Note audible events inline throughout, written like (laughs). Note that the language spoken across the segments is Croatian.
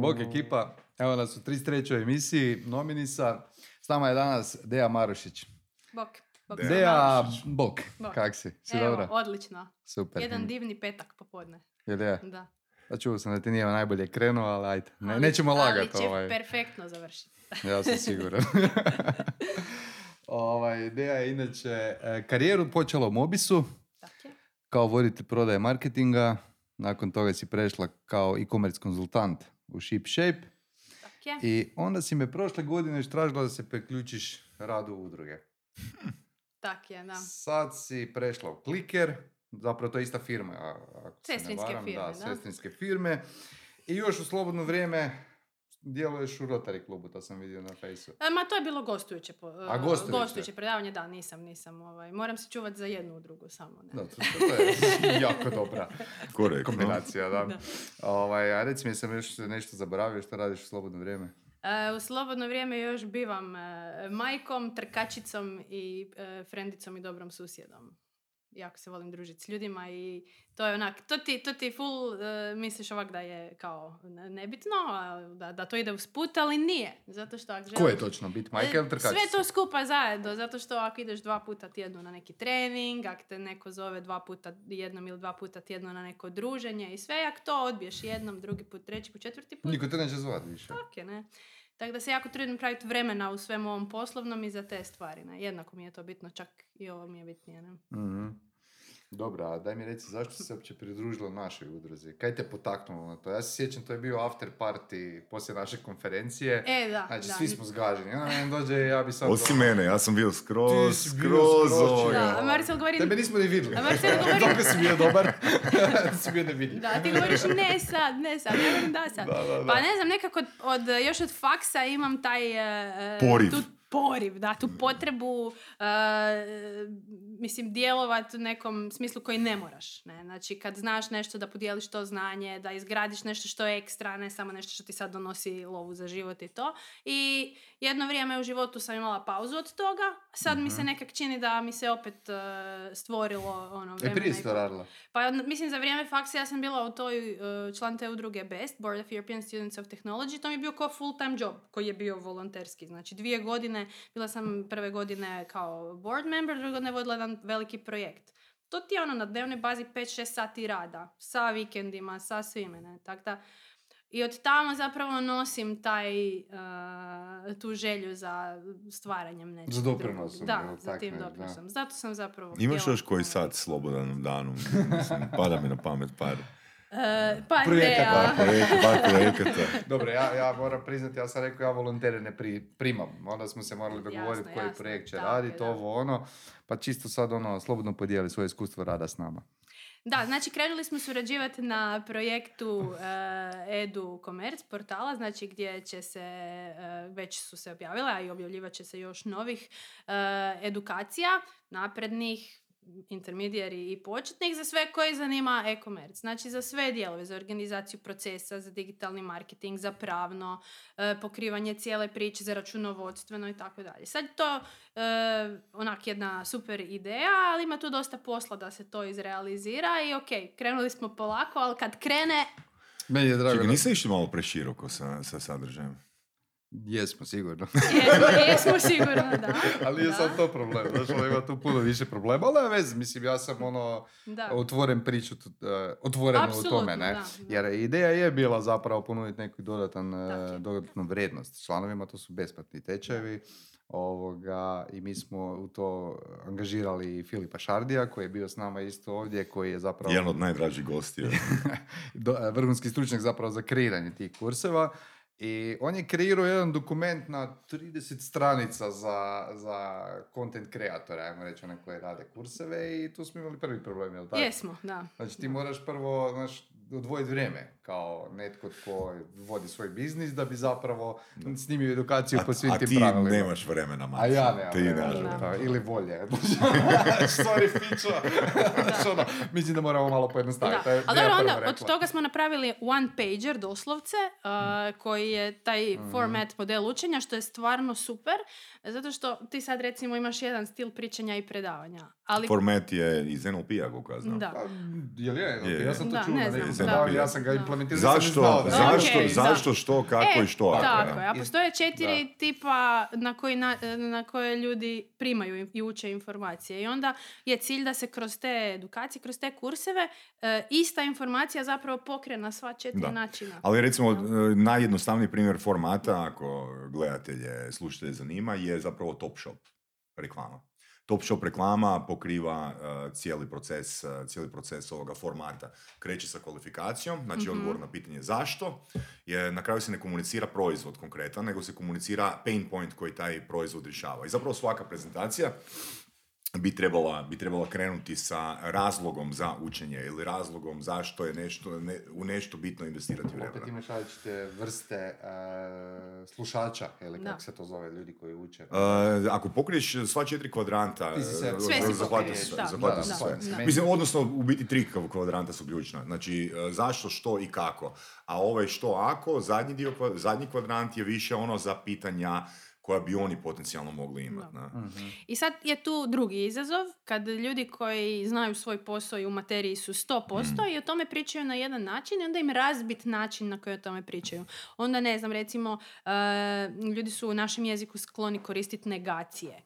Bog ekipa, evo nas u 33. emisiji Nominisa. S nama je danas Deja Marušić. Bok. Bok. Deja. Bog, Bog. kak si? Si Evo, dobra? odlično. Super. Jedan divni petak popodne. Jel je? Da. Pa čuo sam da ti nije najbolje krenuo, ali ajde. Ne, Ali- nećemo Ali lagati. će Ovaj. perfektno završiti. (laughs) Ja sam siguran. (laughs) ovaj, Deja je inače e, karijeru počela u Mobisu. Kao voditelj prodaje marketinga. Nakon toga si prešla kao e-commerce konzultant u Ship Shape. Tak je. I onda si me prošle godine tražila da se priključiš radu udruge. (laughs) Tak je, da. Sad si prešla u Kliker, zapravo to je ista firma. Ako se ne Sestrinske varam, firme, da, da. sestrinske firme. I još u slobodno vrijeme djeluješ u Rotary klubu, to sam vidio na fejsu. E, Ma to je bilo gostujuće, po, A, gostujuće? predavanje, da, nisam, nisam. Ovaj. Moram se čuvati za jednu udrugu samo. Ne. Da, to, to je (laughs) jako dobra Korektno. kombinacija, da. Da. Ovaj, a reci mi, jesam još nešto zaboravio što radiš u slobodno vrijeme? E, u slobodno vrijeme još bivam e, majkom, trkačicom i e, frendicom i dobrom susjedom. Jako se volim družiti s ljudima i to je onak, to ti, to ti full e, misliš ovak da je kao ne- nebitno, a da, da to ide usput, ali nije. Zato što ako Ko je želiš- točno bit majka ili E, trkačica? Sve to skupa zajedno, zato što ako ideš dva puta tjedno na neki trening, ako te neko zove dva puta jednom ili dva puta tjedno na neko druženje i sve, ako to odbiješ jednom, drugi put, treći put, četvrti put, Niko te neće zvat više. tak je, ne? Tako da se jako trudim praviti vremena u svemu ovom poslovnom i za te stvari, ne? Jednako mi je to bitno, čak i ovo mi je bitnije, ne? Mhm. Dobro, a daj mi reci zašto si se uopće pridružila našoj udruzi? Kaj te potaknulo na to? Ja se sjećam, to je bio after party poslije naše konferencije. E, da, Znači, da. svi smo zgaženi. Onda meni dođe, ja bi sad... Osim mene, ja sam bio skroz, skroz skroz ovoga. Da, a Marcel govori... Tebe nismo ni vidjeli. A Marcel (laughs) govori- Toliko si bio dobar. (laughs) si bio nevidljiv. Da, ti govoriš ne sad, ne sad, ja govorim da sad. Da, da, da. Pa ne znam, nekako od, od, još od faksa imam taj... e, Poriv. Tu poriv, da, tu potrebu, e, mislim, djelovati u nekom smislu koji ne moraš. Ne? Znači, kad znaš nešto da podijeliš to znanje, da izgradiš nešto što je ekstra, ne samo nešto što ti sad donosi lovu za život i to. I jedno vrijeme u životu sam imala pauzu od toga, sad mi se nekak čini da mi se opet e, stvorilo ono E, vremena prije radila. pa mislim za vrijeme faksa ja sam bila u toj uh, član te udruge BEST, Board of European Students of Technology, to mi je bio kao full time job koji je bio volonterski. Znači dvije godine, bila sam prve godine kao board member, druge godine vodila jedan veliki projekt. To ti je ono na dnevnoj bazi 5-6 sati rada, sa vikendima, sa svime, ne, tako da i od tamo zapravo nosim taj, uh, tu želju za stvaranjem nečeg Za doprinosom, Da, za tak tim ne, da. doprinosom. Zato sam zapravo Imaš još koji sad slobodan u danu? Mislim, pada mi na pamet par, E, pa Projekata. projekata. (laughs) Dobro, ja, ja moram priznati, ja sam rekao ja volontere ne pri, primam. Onda smo se morali dogovoriti koji jasno, projekt će raditi, ovo ono. Pa čisto sad ono, slobodno podijeli svoje iskustvo rada s nama. Da, znači krenuli smo surađivati na projektu e, Edu Commerce portala, znači gdje će se, e, već su se objavile, a i objavljivat će se još novih edukacija, naprednih, intermedijari i početnik za sve koji zanima e-commerce. Znači za sve dijelove, za organizaciju procesa, za digitalni marketing, za pravno, e, pokrivanje cijele priče, za računovodstveno i tako dalje. Sad to e, onak jedna super ideja, ali ima tu dosta posla da se to izrealizira i ok, krenuli smo polako, ali kad krene, Meni je drago. Čekaj, da- niste išli malo preširoko sa, sa sadržajem? Jesmo, sigurno. jesmo, (laughs) jesmo sigurno, da. Ali je da, sad to problem. Znaš, ono, ima tu puno više problema, ali veze. Mislim, ja sam ono, Da. otvoren priču, t- e, otvoreno u tome, ne? da. Jer ideja je bila zapravo ponuditi neku dodatan, e, dodatnu vrijednost članovima, to su besplatni tečajevi. Ovoga, I mi smo u to angažirali Filipa Šardija, koji je bio s nama isto ovdje, koji je zapravo Jedan od najdražih gostija. (laughs) do- e, vrhunski stručnjak zapravo za kreiranje tih kurseva. I on je kreirao jedan dokument na 30 stranica za, za content kreatore, ajmo reći, one koje rade kurseve i tu smo imali prvi problem, jel tako? Jesmo, da. Znači ti moraš prvo, znaš, odvojiti vrijeme kao netko tko vodi svoj biznis da bi zapravo snimio edukaciju po svim a tim ti pravilima. nemaš vremena, Maco. A ja nemam Ti vremena, da. vremena. pa, ili volje. (laughs) Sorry, Fičo. Ono, mislim da moramo malo pojednostaviti. Da. Ali dobro, onda od toga smo napravili one pager doslovce, uh, koji je taj Mhm. format model učenja, što je stvarno super, zato što ti sad recimo imaš jedan stil pričanja i predavanja. Ali Format je iz NLP-a, koliko ja znam. da. Pa, je li je? Je, Ja sam to Da, čuo ne na znam, da. ja sam ga implementirao. Zašto, znao da- zašto, zašto, što, kako E, i što? ako, Tako je, a postoje četiri tipa na, koji na, na koje ljudi primaju i uče informacije. I onda je cilj da se kroz te edukacije, kroz te kurseve, e, ista informacija zapravo pokre na sva četiri Da. načina. Ali recimo, e, najjednostavniji primjer formata, ako gledatelje, slušatelje zanima, je zapravo Top Shop reklama. Top Shop reklama pokriva e, cijeli proces, e, cijeli proces ovoga formata. Kreće sa kvalifikacijom, znači odgovor na pitanje zašto, je na kraju se ne komunicira proizvod konkretan, nego se komunicira pain point koji taj proizvod rješava. I zapravo svaka prezentacija bi trebala, bi trebala krenuti sa razlogom za učenje ili razlogom zašto je nešto, ne, u nešto bitno investirati Opet vremena. imaš različite vrste e, slušača, ili kako se to zove, ljudi koji uče. Uh, ako pokriješ sva četiri kvadranta, Ti si sve- uh. Mislim, odnosno, u biti tri kvadranta su ključna. Znači, uh, zašto, što i kako. A ovaj što, ako, zadnji, dio, zadnji kvadrant je više ono za pitanja koja bi oni potencijalno mogli imati. Da. na. I sad je tu drugi izazov, kad ljudi koji znaju svoj posao i u materiji su 100% i o tome pričaju na jedan način i onda im razbit način na koji o tome pričaju. Onda ne znam, recimo, e, ljudi su u našem jeziku skloni koristiti negacije.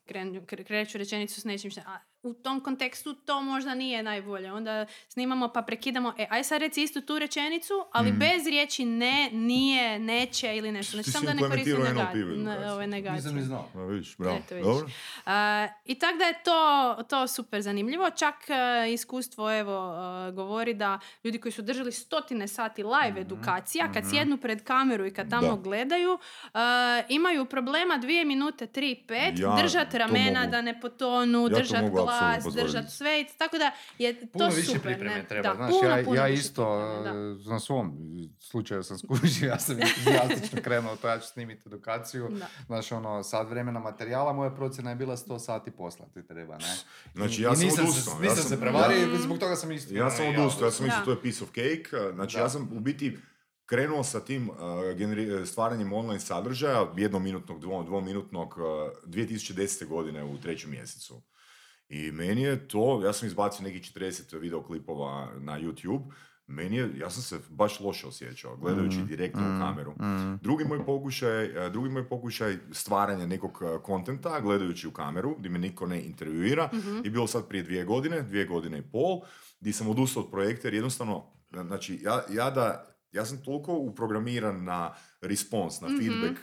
Kreću rečenicu s nečim što, a u tom kontekstu to možda nije najbolje. Onda snimamo pa prekidamo, e, aj sad reci istu tu rečenicu, ali bez riječi ne, nije, neće ili nešto. Znači, Ti samo da ne koristi implementirao nega- NLP ne- edukaciju. ove negacije. Nisam ni znao. Ma, vidiš, bravo. Eto, vidiš. Dobro. A, I tako da je to, to super zanimljivo. Čak e, iskustvo evo e, govori da ljudi koji su držali stotine sati live edukacija, kad sjednu pred kameru i kad tamo Da. gledaju, e, imaju problema dvije minute, tri, pet, Ja držati ramena da ne potonu, Ja držati glas, držati sve. Tako da je to Puno više super. pripreme ne? treba, Da, znaš, puno, ja, puno ja više isto pripreme, da. e, na svom slučaju sam (laughs) skužio, ja sam entuzijastično (laughs) krenuo to, ja ću snimiti edukaciju, Da. znaš, ono, sat vremena materijala, moja procjena je bila 100 sati posla ti treba, ne? Znači, ja sam nisam odustao. Se, Ja nisam sam- se prevario ja- zbog toga sam isto... Ja sam odustao, ja sam mislio to je piece of cake. Znači, Da. ja sam u biti krenuo sa tim uh, generi- stvaranjem online sadržaja, jednominutnog, dvo, dvominutnog, uh, 2010. godine u trećem mjesecu. I meni je to, ja sam izbacio nekih 40 videoklipova na YouTube, meni je, ja sam se baš loše osjećao, gledajući direktno u kameru. Drugi moj pokušaj, eh, drugi moj pokušaj stvaranja nekog eh, kontenta, gledajući u kameru, gdje me niko ne intervjuira, je bilo sad prije dvije godine, dvije godine i pol, gdje sam odustao od projekta jer jednostavno, eh, znači, ja, ja da, ja sam toliko uprogramiran na response, na feedback,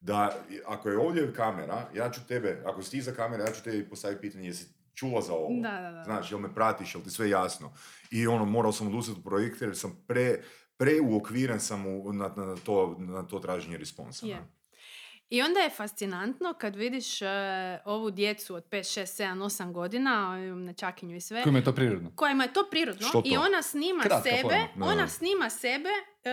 da ako je ovdje kamera, ja ću tebe, ako si ti za kamere, ja ću tebi postaviti pitanje jesi čula za ovo. Da, da, da. Znaš, jel me pratiš, jel ti sve jasno? I ono, morao sam odustati od projekta jer sam pre, preuokviren sam u, na, na, to, na to traženje responsa. I onda je fascinantno kad vidiš e, ovu djecu od 5, 6, 7, 8 godina, e, na čakinju i sve, Kojima je to prirodno? kojima je to prirodno Što to? i ona snima Kratka sebe, forma, ona snima sebe e,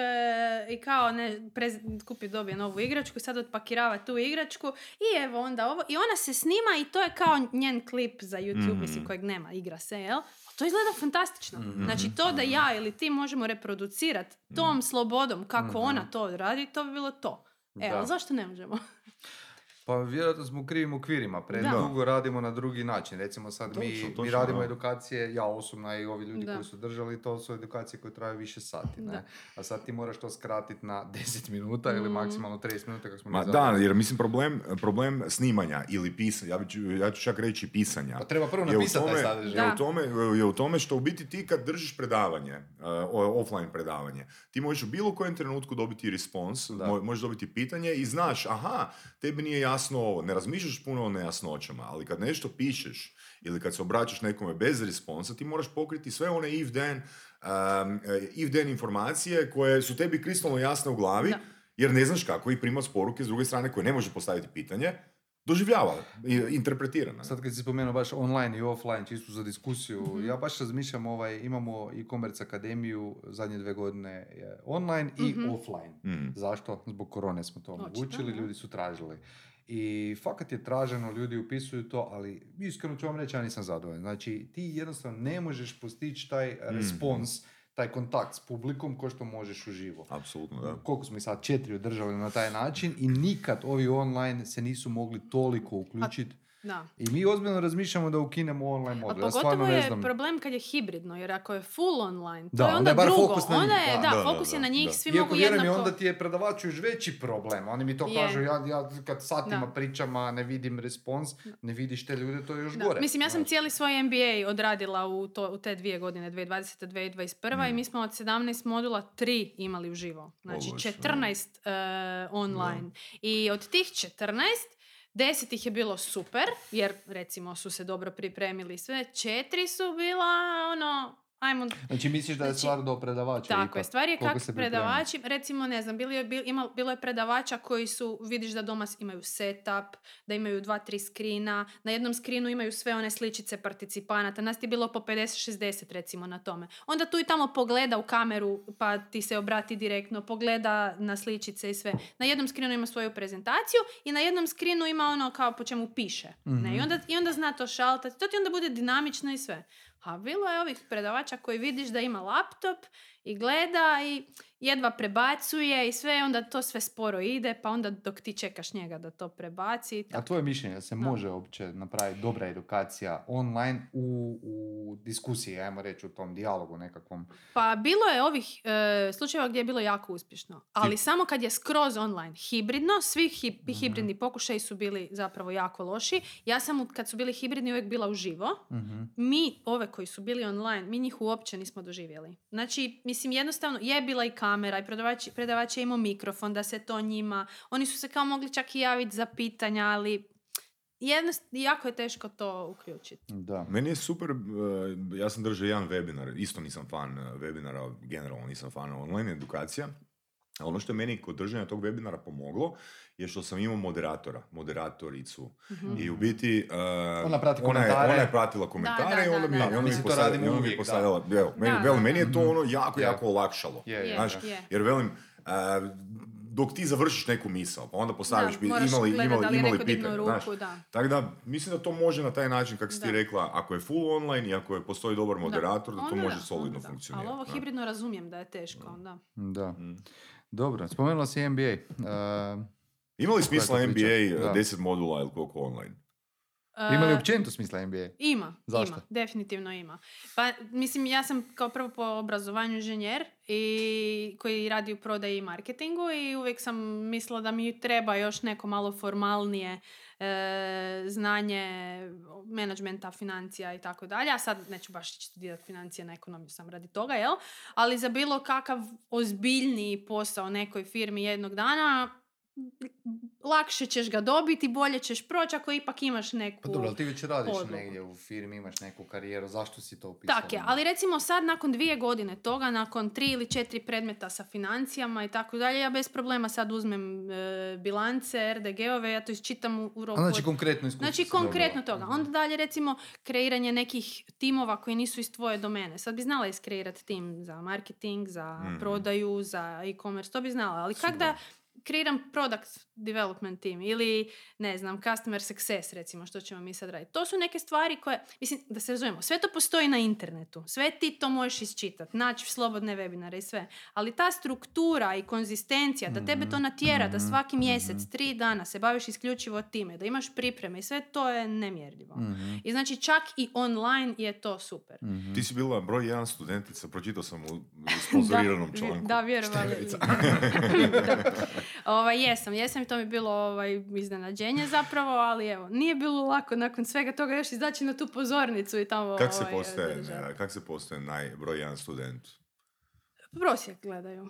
i kao ne, prez, kupi dobije novu igračku, sad otpakirava tu igračku i evo onda ovo i ona se snima i to je kao njen klip za YouTube, Mhm. mislim kojeg nema, igra se, jel? To izgleda fantastično. Znači to da ja ili ti možemo reproducirati tom slobodom kako ona to radi, to bi bilo to. E, Da. ali zašto ne možemo? (laughs) Pa vjerojatno smo u krivim okvirima, predugo radimo na drugi način. Recimo sad mi, Točno, mi radimo da. edukacije, ja osobno i ovi ljudi Da. koji su držali, to su edukacije koje traju više sati. Ne? Da. A sad ti moraš to skratiti na (laughs) 10 minuta ili Mm. maksimalno 30 minuta kako smo Ma mi da, jer mislim problem, problem snimanja ili pisanja, ja, ću, ja ću čak reći pisanja. Pa treba prvo napisati taj tome- sadržaj. Je u, tome, je u tome što u biti ti kad držiš predavanje, uh, offline predavanje, ti možeš u bilo kojem trenutku dobiti respons, možeš dobiti pitanje i znaš, aha, tebi nije jasno ovo, ne razmišljaš puno o nejasnoćama, ali kad nešto pišeš ili kad se obraćaš nekome bez responsa, ti moraš pokriti sve one if then, um, if then informacije koje su tebi kristalno jasne u glavi, Da. jer ne znaš kako ih primat s poruke s druge strane koje ne može postaviti pitanje, doživljava, i interpretira. ne? Sad kad si spomenuo baš online i offline, čisto za diskusiju, Mhm. ja baš razmišljam, ovaj, imamo e-commerce akademiju zadnje dve godine je online i Mhm. offline. Mm. Zašto? Zbog korone smo to omogućili, ljudi su tražili. I fakat je traženo, ljudi upisuju to, ali iskreno ću vam reći, ja nisam zadovoljan. Znači, ti jednostavno ne možeš postići taj Mhm. respons, taj kontakt s publikom ko što možeš uživo. Apsolutno, da. Koliko smo ih sad četiri održali na taj način i nikad ovi online se nisu mogli toliko uključiti. Da. I mi ozbiljno razmišljamo da ukinemo online A. Ja stvarno pogotovo ne je znam. problem kad je hibridno, jer ako je full online, to Da, je onda onda, je bar drugo. fokus na onda je, da. da, Da, fokus je na njih, da. svi Iako mogu jednako... onda ti je predavaču još veći problem. Oni mi to Je. kažu, ja, ja kad satima Da. pričam, a ne vidim respons, ne vidiš te ljude, to je još Da. gore. Mislim, ja sam cijeli svoj MBA odradila u, to, u te dvije godine, 2020. 2021. i Mm. mi smo od 17 modula tri imali uživo. Znači, O, Bože. 14 e, online. I od tih 14, Deset ih je bilo super, jer recimo su se dobro pripremili sve. Četiri su bila ono, ajmo Znači misliš da je Znači, stvar do predavača Tako je, stvar je kako se predavači, recimo ne znam, bilo je, bil- ima- bilo je predavača koji su, vidiš da doma imaju setup, da imaju dva, tri skrina, na jednom skrinu imaju sve one sličice participanata, nas ti je bilo po 50-60 recimo na tome. Onda tu i tamo pogleda u kameru pa ti se obrati direktno, pogleda na sličice i sve. Na jednom skrinu ima svoju prezentaciju i na jednom skrinu ima ono kao po čemu piše. Ne? I, Mhm. onda, I onda zna to šaltati, to ti onda bude dinamično i sve. A bilo je ovih predavača koji vidiš da ima laptop i gleda i jedva prebacuje i sve, onda to sve sporo ide, pa onda dok ti čekaš njega da to prebaci. i A tako. tvoje mišljenje da se Da. može uopće napraviti dobra edukacija online u, u diskusiji, ajmo reći u tom dijalogu nekakvom? Pa bilo je ovih e, slučajeva gdje je bilo jako uspješno, ali samo kad je skroz online hibridno, svi hi- Mhm. hibridni pokušaji su bili zapravo jako loši. Ja sam kad su bili hibridni uvijek bila uživo. Mhm. mi, ove koji su bili online, mi njih uopće nismo doživjeli. Znači, mislim, jednostavno, je bila i kamera i predavač, predavač je imao mikrofon da se to njima, oni su se kao mogli čak i javiti za pitanja, ali jednost, jako je teško to uključiti. Da. Meni je super, eh, ja sam držao jedan webinar, isto nisam fan eh, webinara, generalno nisam fan online edukacija. Ono što je meni kod držanja tog webinara pomoglo je što sam imao moderatora, moderatoricu. Mhm. I u biti... eh, Ona prati ona je, komentare. ona je pratila komentare da, i onda da, mi, da, i da. onda mi, Mislim, to postavila- radimo i onda mi uvijek, da. postavila, evo, meni, Da, velim, da, meni je da. to ono jako, Je. jako olakšalo. Je, je, Znaš, da. je. jer velim, eh, dok ti završiš neku misao, pa onda postaviš, Da, imali, gledat imali, da li je imali pitanje, znaš. da. Tako da, mislim da to može na taj način, kako si ti Da. rekla, ako je full online i ako je postoji dobar moderator, da, to Onda može da, solidno onda da. funkcionirati. Ali ovo da. hibridno razumijem da je teško, onda. Da. Mm. Dobro, spomenula si NBA. Uh, Ima li smisla priča? NBA Da. 10 modula ili koliko online? ima li E, općenito smisla NBA? Ima, Zašto? ima, definitivno ima. Pa, mislim, ja sam kao prvo po obrazovanju inženjer i koji radi u prodaji i marketingu i uvijek sam mislila da mi treba još neko malo formalnije e, znanje menadžmenta, financija i tako dalje. A sad neću baš studirati financije na ekonomiju sam radi toga, jel? Ali za bilo kakav ozbiljniji posao nekoj firmi jednog dana lakše ćeš ga dobiti, bolje ćeš proći ako ipak imaš neku... Pa dobro, ali ti već radiš podlogu. negdje u firmi, imaš neku karijeru, zašto si to upisala? Tak je, ali recimo sad nakon dvije godine toga, nakon tri ili četiri predmeta sa financijama i tako dalje, ja bez problema sad uzmem e, bilance, RDG-ove, ja to isčitam u, u A roku znači od- konkretno iskustvo. Znači konkretno toga. Mhm. Onda dalje recimo kreiranje nekih timova koji nisu iz tvoje domene. Sad bi znala iskreirati tim za marketing, za Mhm. prodaju, za e-commerce, to bi znala. Ali kak da kreiram product development team ili ne znam, customer success recimo što ćemo mi sad raditi. To su neke stvari koje, mislim da se razumijemo, sve to postoji na internetu. Sve ti to možeš isčitati, naći slobodne webinare i sve. Ali ta struktura i konzistencija, da tebe to natjera, da mhm, svaki mjesec, mhm. tri dana se baviš isključivo time, da imaš pripreme i sve to je nemjerljivo. Mhm, I znači čak i online je to super. mhm. Ti si bila broj jedan studentica, pročitao sam u (laughs) sponzoriranom članku. Da, vjerovali. (laughs) (laughs) Da. Ovaj, jesam, jesam i to mi je bilo ovaj, iznenađenje zapravo, ali evo, nije bilo lako nakon svega toga još izaći na tu pozornicu i tamo Kak se ovaj, postaje, zadržati. ne, kak se postaje najbroj jedan student? Prosjek gledaju.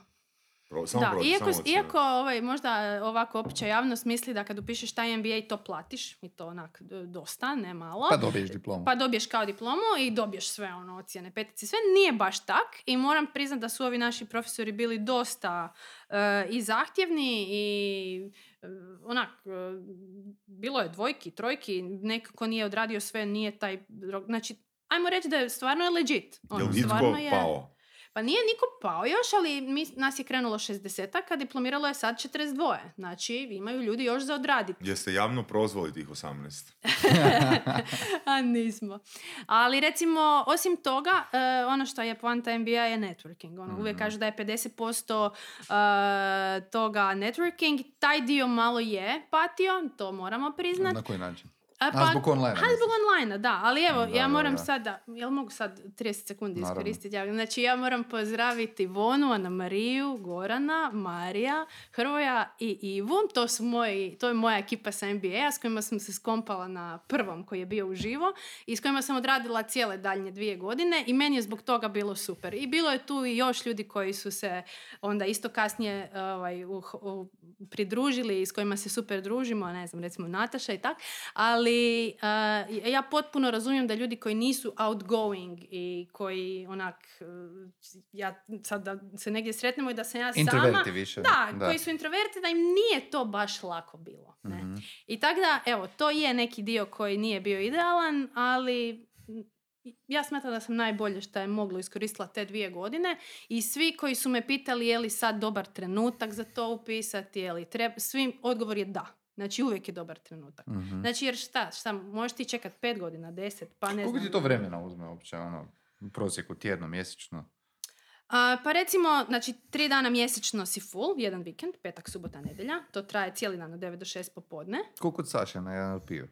Pro, samo da, prođi, iako, samo iako ovaj, možda ovako opća javnost misli da kad upišeš taj MBA to platiš i to onak dosta, ne malo. Pa dobiješ diplomu. Pa dobiješ kao diplomu i dobiješ sve ono ocjene petici. Sve nije baš tak i moram priznati da su ovi naši profesori bili dosta eh, i zahtjevni i eh, onak, bilo je dvojki, trojki, neko ko nije odradio sve nije taj, znači ajmo reći da je stvarno je legit. Ono, Jel stvarno je- pao? Pa nije niko pao još, ali mi, nas je krenulo 60-ak, a diplomiralo je sad 42. Znači, imaju ljudi još za odraditi. Jeste javno prozvali tih 18? (laughs) A nismo. Ali recimo, osim toga, e, ono što je poanta MBA je networking. Ono, Uvijek kažu da je 50% e, toga networking. Taj dio malo je patio, to moramo priznat. Na koji način? A, A, zbog online. Ha, zbog online da, ali evo, Da, ja moram da. sad, da, jel mogu sad 30 sekundi iskoristiti? Ja, Znači, ja moram pozdraviti Vonu, Ana Mariju, Gorana, Marija, Hrvoja i Ivu. To, su moji, to je moja ekipa sa MBA-a s kojima sam se skompala na prvom koji je bio uživo i s kojima sam odradila cijele daljnje dvije godine i meni je zbog toga bilo super. I bilo je tu i još ljudi koji su se onda isto kasnije ovaj, uh, uh, pridružili i s kojima se super družimo, ne znam, recimo Nataša i tak, ali uh, ja potpuno razumijem da ljudi koji nisu outgoing i koji onak, uh, ja sad da se negdje sretnemo i da sam ja sama, Introverti više. da, koji su introverti, da im nije to baš lako bilo. Ne? Mhm. I tako da, evo, to je neki dio koji nije bio idealan, ali ja smatram da sam najbolje što je moglo iskoristila te dvije godine i svi koji su me pitali je li sad dobar trenutak za to upisati, je li treba, svim odgovor je da. Znači uvijek je dobar trenutak. Mhm. Znači jer šta, šta, možeš ti čekat pet godina, deset, pa ne Koliko znam. ti to vremena uzme uopće, ono, u prosjeku, tjedno, mjesečno? A, pa recimo, znači, tri dana mjesečno si full, jedan vikend, petak, subota, nedjelja. To traje cijeli dan od 9 do 6 popodne. Koliko Saša na jedan pio?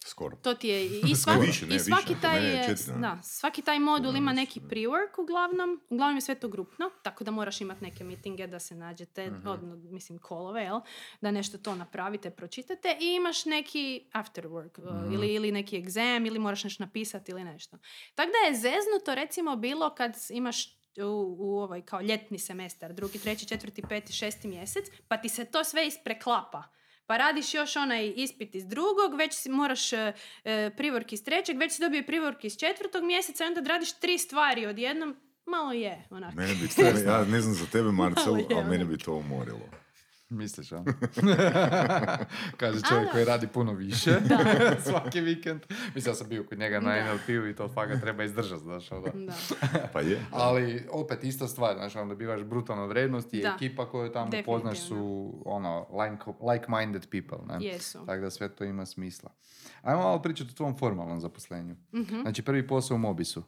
Skoro. To ti je i, svaki, više, ne, i svaki više, taj, je da, svaki taj modul ima neki pre-work uglavnom. Uglavnom je sve to grupno, tako da moraš imati neke mitinge da se nađete, Mhm. odno, mislim kolove, jel? Da nešto to napravite, pročitate i imaš neki after work uh, Mhm. ili, ili neki egzam ili moraš nešto napisati ili nešto. Tako da je zeznuto recimo bilo kad imaš u, u ovaj kao ljetni semestar, drugi, treći, četvrti, peti, šesti mjesec, pa ti se to sve ispreklapa. Pa radiš još onaj ispit iz drugog, već si moraš e, e, privork iz trećeg, već si dobio privork iz četvrtog mjeseca i onda odradiš tri stvari odjednom. Malo je, onak. Mene bi (laughs) ja ne znam za tebe Marcel, ali mene bi to umorilo. Misliš, a? (laughs) Kaže čovjek koji radi puno više (laughs) svaki vikend. Mislim, ja sam bio kod njega na. NLP-u i to fakat treba izdržati, znaš, ono. Da. (laughs) Pa je. Ali opet ista stvar, znaš, onda bivaš brutalno vrednost i Da. ekipa koju tamo poznaš su ono, like- like-minded people, ne? Jesu. Tako da sve to ima smisla. Ajmo malo pričati o tvom formalnom zaposlenju. Mhm. Znači prvi posao u Mobisu.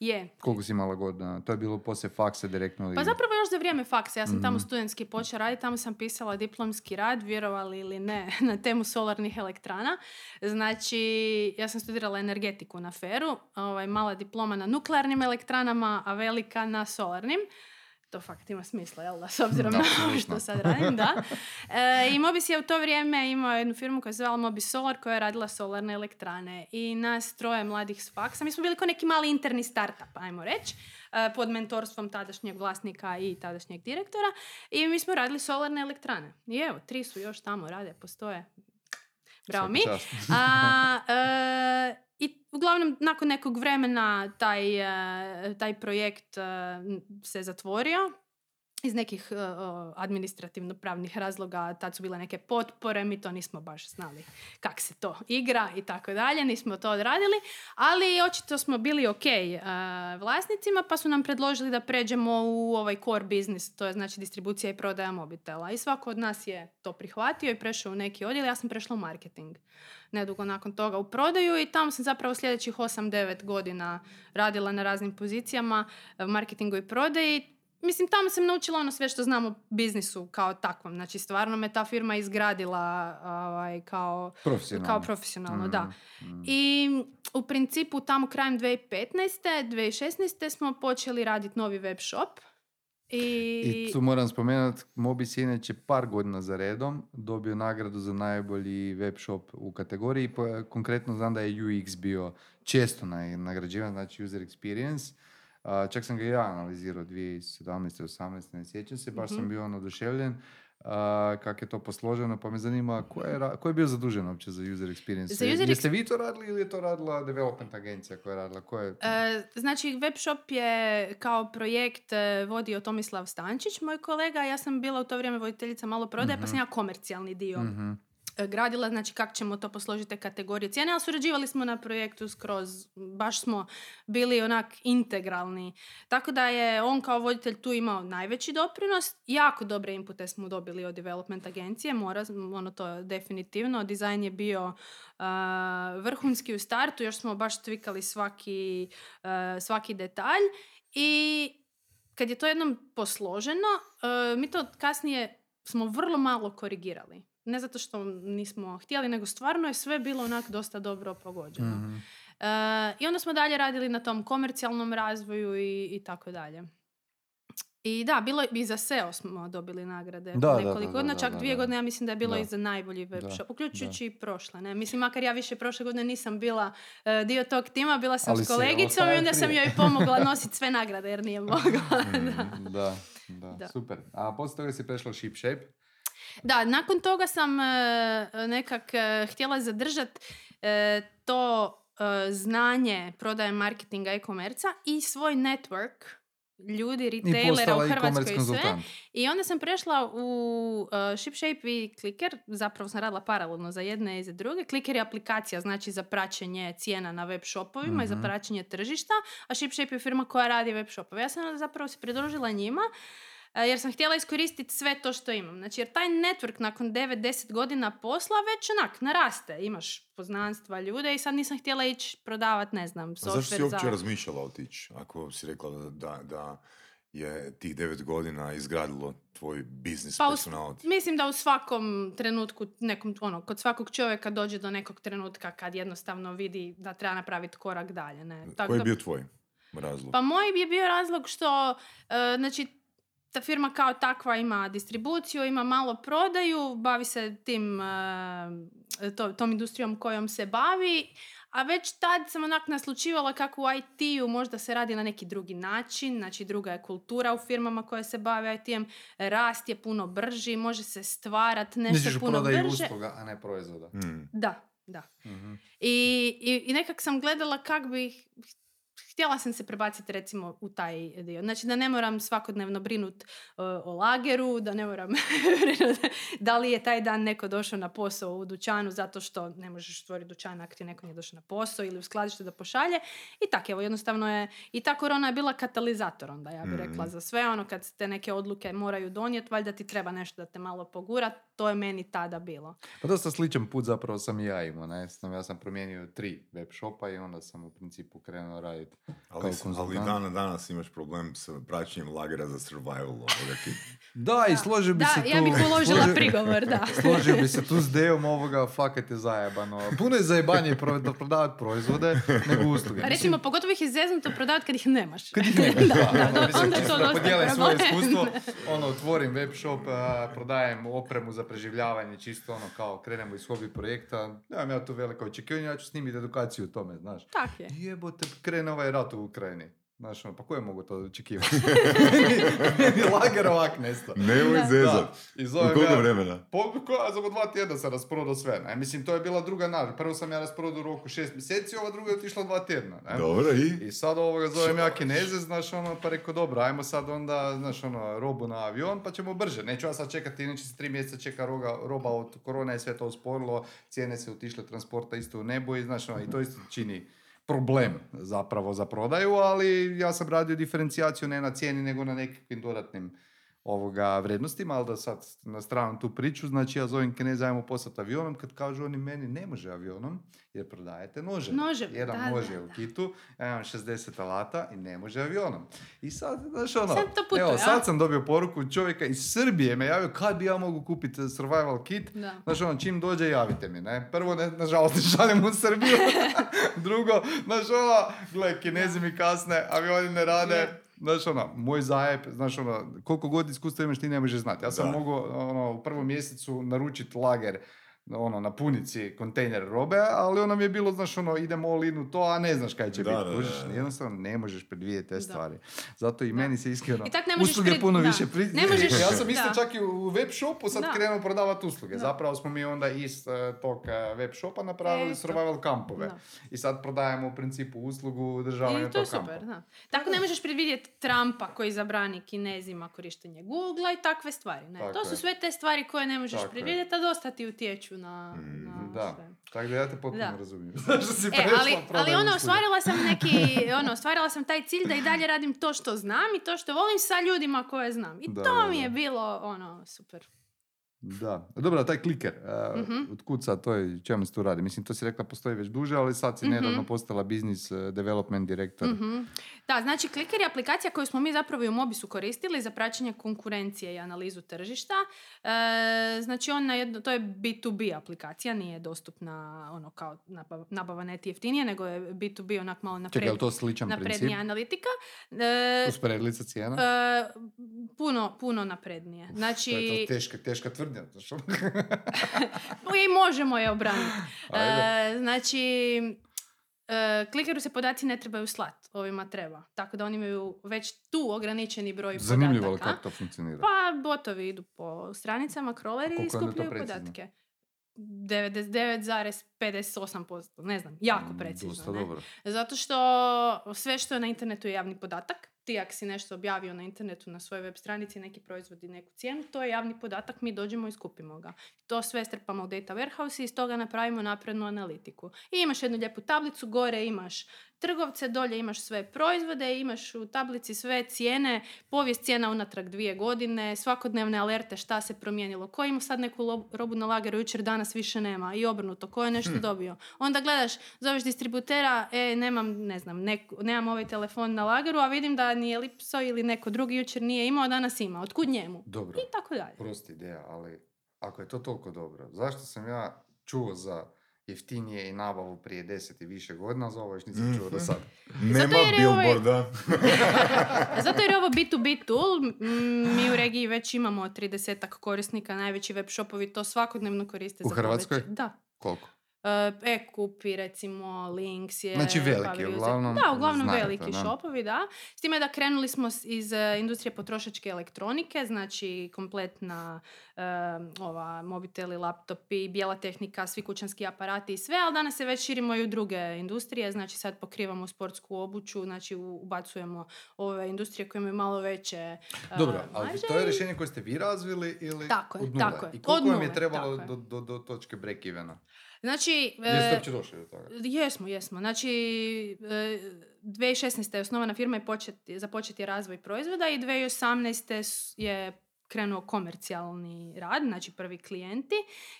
Je. Koliko si imala godina? To je bilo poslije faksa direktno ili... Pa zapravo još za vrijeme faksa. Ja sam tamo Mhm. studentski počela raditi, tamo sam pisala diplomski rad, vjerovali ili ne, (laughs) na temu solarnih elektrana. Znači, ja sam studirala energetiku na feru, ovaj, mala diploma na nuklearnim elektranama, a velika na solarnim. To fakt ima smisla, jel da, s obzirom na ovo Apsolutno. što sad radim, da. E, I Mobis je u to vrijeme imao jednu firmu koja se zvala Mobis Solar koja je radila solarne elektrane. I nas troje mladih s faksa, mi smo bili kao neki mali interni startup, ajmo reći, e, pod mentorstvom tadašnjeg vlasnika i tadašnjeg direktora. I mi smo radili solarne elektrane. I evo, tri su još tamo, rade, postoje. Bravo mi. A, (laughs) e, I uglavnom, nakon nekog vremena taj, e, taj projekt e, se zatvorio iz nekih e, administrativno-pravnih razloga. Tad su bile neke potpore, mi to nismo baš znali kak se to igra i tako dalje. Nismo to odradili, ali očito smo bili ok e, vlasnicima, pa su nam predložili da pređemo u ovaj core business, to je znači distribucija i prodaja mobitela. I svako od nas je to prihvatio i prešao u neki odjel. Ja sam prešla u marketing nedugo nakon toga u prodaju i tamo sam zapravo sljedećih 8-9 godina radila na raznim pozicijama e, marketingu i prodaji. Mislim, tamo sam naučila ono sve što znam o biznisu kao takvom. Znači, stvarno me ta firma izgradila ovaj, kao, Profesionalno. kao profesionalno, da. Mm. I u principu tamo krajem 2015. 2016. smo počeli raditi novi web shop. I, I tu moram spomenuti, Mobis je inače par godina za redom dobio nagradu za najbolji web shop u kategoriji. Konkretno znam da je UX bio često nagrađivan, znači user experience. A, čak sam ga ja analizirao 2017. 18. ne sjećam se, baš Mhm. sam bio on oduševljen kako je to posloženo, pa me zanima ko je, ra- ko je bio zadužen uopće za user experience? Za user Jeste vi to radili ili je to radila development agencija koja je radila? Ko je... E, znači, webshop je kao projekt e, vodio Tomislav Stančić, moj kolega. Ja sam bila u to vrijeme voditeljica malo prodaje, pa sam ja komercijalni dio Mhm. E, gradila, znači kako ćemo to posložiti te kategorije cijene, ali surađivali smo na projektu skroz, baš smo bili onak integralni. Tako da je on kao voditelj tu imao najveći doprinos, jako dobre inpute smo dobili od development agencije, mora, ono to definitivno, dizajn je bio a, vrhunski u startu, još smo baš tvikali svaki, a, svaki detalj i kad je to jednom posloženo, a, mi to kasnije smo vrlo malo korigirali. Ne zato što nismo htjeli, nego stvarno je sve bilo onak dosta dobro pogođeno. Mhm. E, I onda smo dalje radili na tom komercijalnom razvoju i, i tako dalje. I da, bilo je- i za SEO smo dobili nagrade Da, nekoliko godina, čak da, dvije godine, ja mislim da je bilo Da. i za najbolji web shop, uključujući i prošle. Ne? Mislim, makar ja više prošle godine nisam bila e, dio tog tima, bila sam Ali s kolegicom i onda sam joj pomogla (laughs) nositi sve nagrade jer nije mogla. (laughs) da. Da, da, Da. super. A poslije toga si prešla Shipshape. Da, nakon toga sam e, nekak e, htjela zadržati to e, znanje prodaje marketinga e-komerca i svoj network ljudi, I retailera u Hrvatskoj i sve. I onda sam prešla u uh, Shipshape i Clicker, zapravo sam radila paralelno za jedne i za druge. Clicker je aplikacija, znači za praćenje cijena na web shopovima i za Mhm. praćenje tržišta, a Shipshape je firma koja radi web shopove. Ja sam zapravo se pridružila njima uh, jer sam htjela iskoristiti sve to što imam. Znači, jer taj network nakon 9-10 godina posla već onak naraste. Imaš poznanstva ljude i sad nisam htjela ići prodavati, ne znam, A zašto si software uopće za... razmišljala otići? Ako si rekla da, da, je tih devet godina izgradilo tvoj biznis Pa personality. Mislim da u svakom trenutku, nekom, ono, kod svakog čovjeka dođe do nekog trenutka kad jednostavno vidi da treba napraviti korak dalje. Ne? Tako Koji je da- bio tvoj razlog? Pa moj je bio razlog što, e, znači, ta firma kao takva ima distribuciju, ima malo prodaju, bavi se tim, e, to- tom industrijom kojom se bavi, a već tad sam onak naslučivala kako u IT-u možda se radi na neki drugi način, znači druga je kultura u firmama koje se bave IT-em, rast je puno brži, može se stvarat nešto Misliš puno brže. usluga, a ne proizvoda. Hmm. Da, da. Mhm. I, i, i nekak sam gledala kak bih, htjela sam se prebaciti recimo u taj dio. Znači da ne moram svakodnevno brinut uh, o lageru, da ne moram (laughs) da li je taj dan neko došao na posao u dućanu zato što ne možeš stvoriti dućan ako ti neko nije došao na posao ili u skladište da pošalje. I tak, evo, jednostavno je, i ta korona je bila katalizator onda, ja bih rekla, Mhm. za sve ono kad se te neke odluke moraju donijeti, valjda ti treba nešto da te malo pogura, to je meni tada bilo. Pa dosta sličan put zapravo sam i ja imao. Ne? Sam- Ja sam promijenio tri web shopa i onda sam u principu krenuo raditi Ali, kao ali konzultant. dan danas imaš problem s praćenjem lagera za survival. (laughs) Da, i složio bi Da, se tu... ja bih uložila složio- (laughs) prigovor, da. (laughs) Složio bi se tu s Dejom ovoga, fakat je zajebano. Puno je zajebanje pro, da prodavati proizvode nego usluge. A recimo, pogotovo ih je zeznuto prodavati kad ih nemaš. Kad ih nemaš, da, da, da, to- mislim, onda to da dosta svoje iskustvo, ono, otvorim web shop, a, prodajem opremu za preživljavanje, čisto ono, kao krenemo iz hobi projekta, nemam ja tu veliko očekivanje, ja ću snimiti edukaciju o tome, znaš. Tak je. Jebote, krene ovaj rat u Ukrajini. Znaš, ono, pa ko je mogu to očekivati? (laughs) Meni lager ovak nestao. Nemoj zezat. I U zovem koliko vremena? po, ko, za dva tjedna sam rasprodao sve. Ne? Mislim, to je bila druga naža. Prvo sam ja rasprodao u roku šest mjeseci, ova druga je otišla dva tjedna. Ne? Dobro, i? I sad ovoga zovem ja kineze, znaš, ono, pa rekao, dobro, ajmo sad onda, znaš, ono, robu na avion, pa ćemo brže. Neću ja sad čekati, inače se tri mjeseca čeka roga, roba od korona i sve to usporilo, cijene se otišle transporta isto u nebo i, znaš, ono, i to isto čini problem zapravo za prodaju, ali ja sam radio diferencijaciju ne na cijeni, nego na nekakvim dodatnim ovoga vrednostima, ali da sad na stranu tu priču, znači ja zovem Kineza, ajmo poslati avionom, kad kažu oni meni ne može avionom, jer prodajete nože. Noževe, Jedan da, nož da, u da. kitu, ja imam 60 alata i ne može avionom. I sad, znaš ono, Sad to putuje, evo, a? sad sam dobio poruku čovjeka iz Srbije, me javio kad bi ja mogu kupiti survival kit, Da. Znaš, ono, čim dođe, javite mi, ne? Prvo, ne, nažalost, ne šaljem u Srbiju. (laughs) Drugo, znaš, ono, gle, kinezi mi kasne, avioni ne rade. Znaš, ono, moj zajeb, znaš, ono, koliko god iskustva imaš, ti ne možeš znati. Ja sam Da. mogao, ono, u prvom mjesecu naručiti lager ono, na punici kontejner robe, ali ono mi je bilo, znaš, ono, idemo all in u to, a ne znaš kaj će Da, biti. kužiš? Jednostavno ne možeš predvidjeti te Da. stvari. Zato i Da. meni se iskreno I tak ne možeš usluge pred- puno da. više pri... Ne možeš- Ja sam (laughs) isto čak i u web shopu sad Da. krenuo prodavati usluge. Da. Zapravo smo mi onda iz eh, tog eh, web shopa napravili Eto. survival kampove. Da. I sad prodajemo u principu uslugu održavanja I to je tog kampa. super, da. Tako ne možeš predvidjeti Trumpa koji zabrani kinezima korištenje Google i takve stvari. Ne? Tako To su je. sve te stvari koje ne možeš predvidjeti, a dosta ti utječu na, Mm, na Da, sve. tako da ja te potpuno Da. razumijem. (laughs) Zašto si E, ali, ali ono, ostvarila sam (laughs) neki, ono, ostvarila sam taj cilj da i dalje radim to što znam i to što volim sa ljudima koje znam. I Da, to da, mi je bilo, ono, super. Da. Dobro, taj kliker, uh, Mhm. otkud sad to je, čemu se tu radi? Mislim, to si rekla postoji već duže, ali sad si Mhm. nedavno postala business eh, development direktor. Mhm. Da, znači Clicker je aplikacija koju smo mi zapravo i u Mobisu koristili za praćenje konkurencije i analizu tržišta. E, znači ona je, to je B2B aplikacija, nije dostupna ono kao nabava, nabava net jeftinije, nego je B2B onak malo napred, Čekaj, to sličan princip? naprednija analitika. E, Usporedilica cijena? e, puno, puno naprednije. To je Znači, to teška, teška tvrdnja. (laughs) i možemo je obraniti. (laughs) E, znači, e, klikeru se podaci ne trebaju slat, ovima treba. Tako da oni imaju već tu ograničeni broj Zanimljivo podataka. kako to funkcionira. Pa botovi idu po stranicama, crawleri i skupljaju podatke. 99,58%, ne znam, jako Mm, precizno. Dosta ne? dobro. Zato što sve što je na internetu je javni podatak. Ti ako si nešto objavio na internetu na svojoj web stranici, neki proizvod i neku cijenu, to je javni podatak, mi dođemo i skupimo ga. To sve strpamo u data warehouse i iz toga napravimo naprednu analitiku. I imaš jednu lijepu tablicu, gore imaš trgovce, dolje imaš sve proizvode, imaš u tablici sve cijene, povijest cijena unatrag dvije godine, svakodnevne alerte šta se promijenilo, ko ima sad neku lo- robu na lageru, jučer danas više nema i obrnuto, ko je nešto dobio. Onda gledaš, zoveš distributera, e, nemam, ne znam, neku, nemam ovaj telefon na lageru, a vidim da nije Lipso ili neko drugi jučer nije imao, danas ima. Otkud njemu? Dobro, I tako dalje. prosta ideja, ali ako je to toliko dobro, zašto sam ja čuo za jeftinije i nabavu prije deset i više godina, za ovo još nisam čuo do Mhm. sad. Nema ovaj- billboarda. (laughs) Zato jer je ovo B2B tool, mi u regiji već imamo 30 korisnika, najveći web shopovi to svakodnevno koriste. U za Hrvatskoj? poveća- Da. Koliko? E, e-kupi, recimo, Links je... Znači veliki, uglavnom Da, uglavnom veliki da. shopovi, da. S time da krenuli smo iz e, industrije potrošačke elektronike, znači kompletna e, ova, mobiteli, laptopi, bijela tehnika, svi kućanski aparati i sve, ali danas se već širimo i u druge industrije, znači sad pokrivamo sportsku obuću, znači ubacujemo ove industrije koje imaju malo veće e, Dobro, ali marže to je rješenje koje ste vi razvili ili Tako je, od nule? tako je. I koliko Od vam je trebalo do, do, do točke break evena? Znači, Jeste uopće došli do toga? Jesmo, jesmo. Znači, e, 2016. je osnovana firma i počet, započet je razvoj proizvoda i 2018. s- je krenuo komercijalni rad, znači prvi klijenti.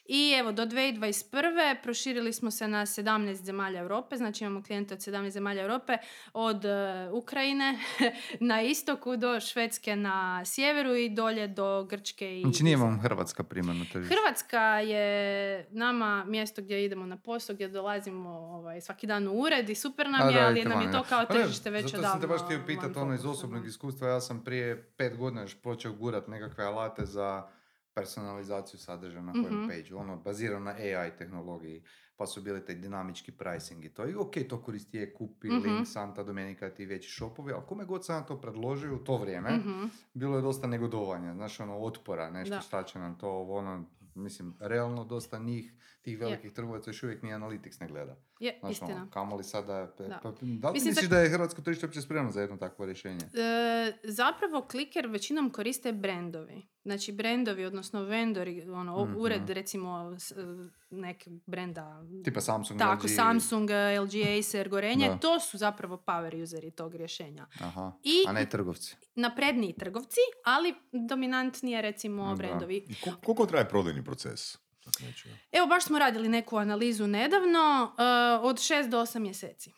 I evo, do 2021. proširili smo se na 17 zemalja Europe, znači imamo klijente od 17 zemalja Europe, od e, Ukrajine (laughs) na istoku do Švedske na sjeveru i dolje do Grčke i Znači nije vam Hrvatska primarno. Hrvatska je nama mjesto gdje idemo na posao, gdje dolazimo ovaj, svaki dan u ured i super nam A, je, da, ali nam je to da. kao Pa tržište već Zato odavno. sam te baš htio pitati ono iz osobnog iskustva. Ja sam prije pet godina još počeo gurat nekakve alate za personalizaciju sadržaja na kojem Mhm. page Ono, bazirano na AI tehnologiji. Pa su bili taj dinamički pricing i to. I ok, to koristi je kupi, Mhm. link, Santa, Domenica, ti veći shopovi. Ali kome god sam to predložio u to vrijeme, Mhm. bilo je dosta negodovanja. Znaš, ono, otpora, nešto Da. šta će nam to, ono, mislim, realno dosta njih, tih velikih trgovaca još uvijek ni Analytics ne gleda. Je, Znaš, istina. ono, kamoli sada... pe- Da. Pa, da li Mislim, misliš da je hrvatsko tržište uopće spremno za jedno takvo rješenje? E, zapravo kliker većinom koriste brendovi. Znači brendovi, odnosno vendori, ono, Mhm. ured recimo e, nekog brenda, Tipa Samsung, tako, LG. Samsung, LG, (laughs) Acer, Gorenje, Da. to su zapravo power useri tog rješenja. Aha. I- A ne trgovci. Napredniji trgovci, ali dominantnije recimo Da. brendovi. I ko- koliko traje prodajni proces? Neću. Evo, baš smo radili neku analizu nedavno, uh, od 6 do 8 mjeseci.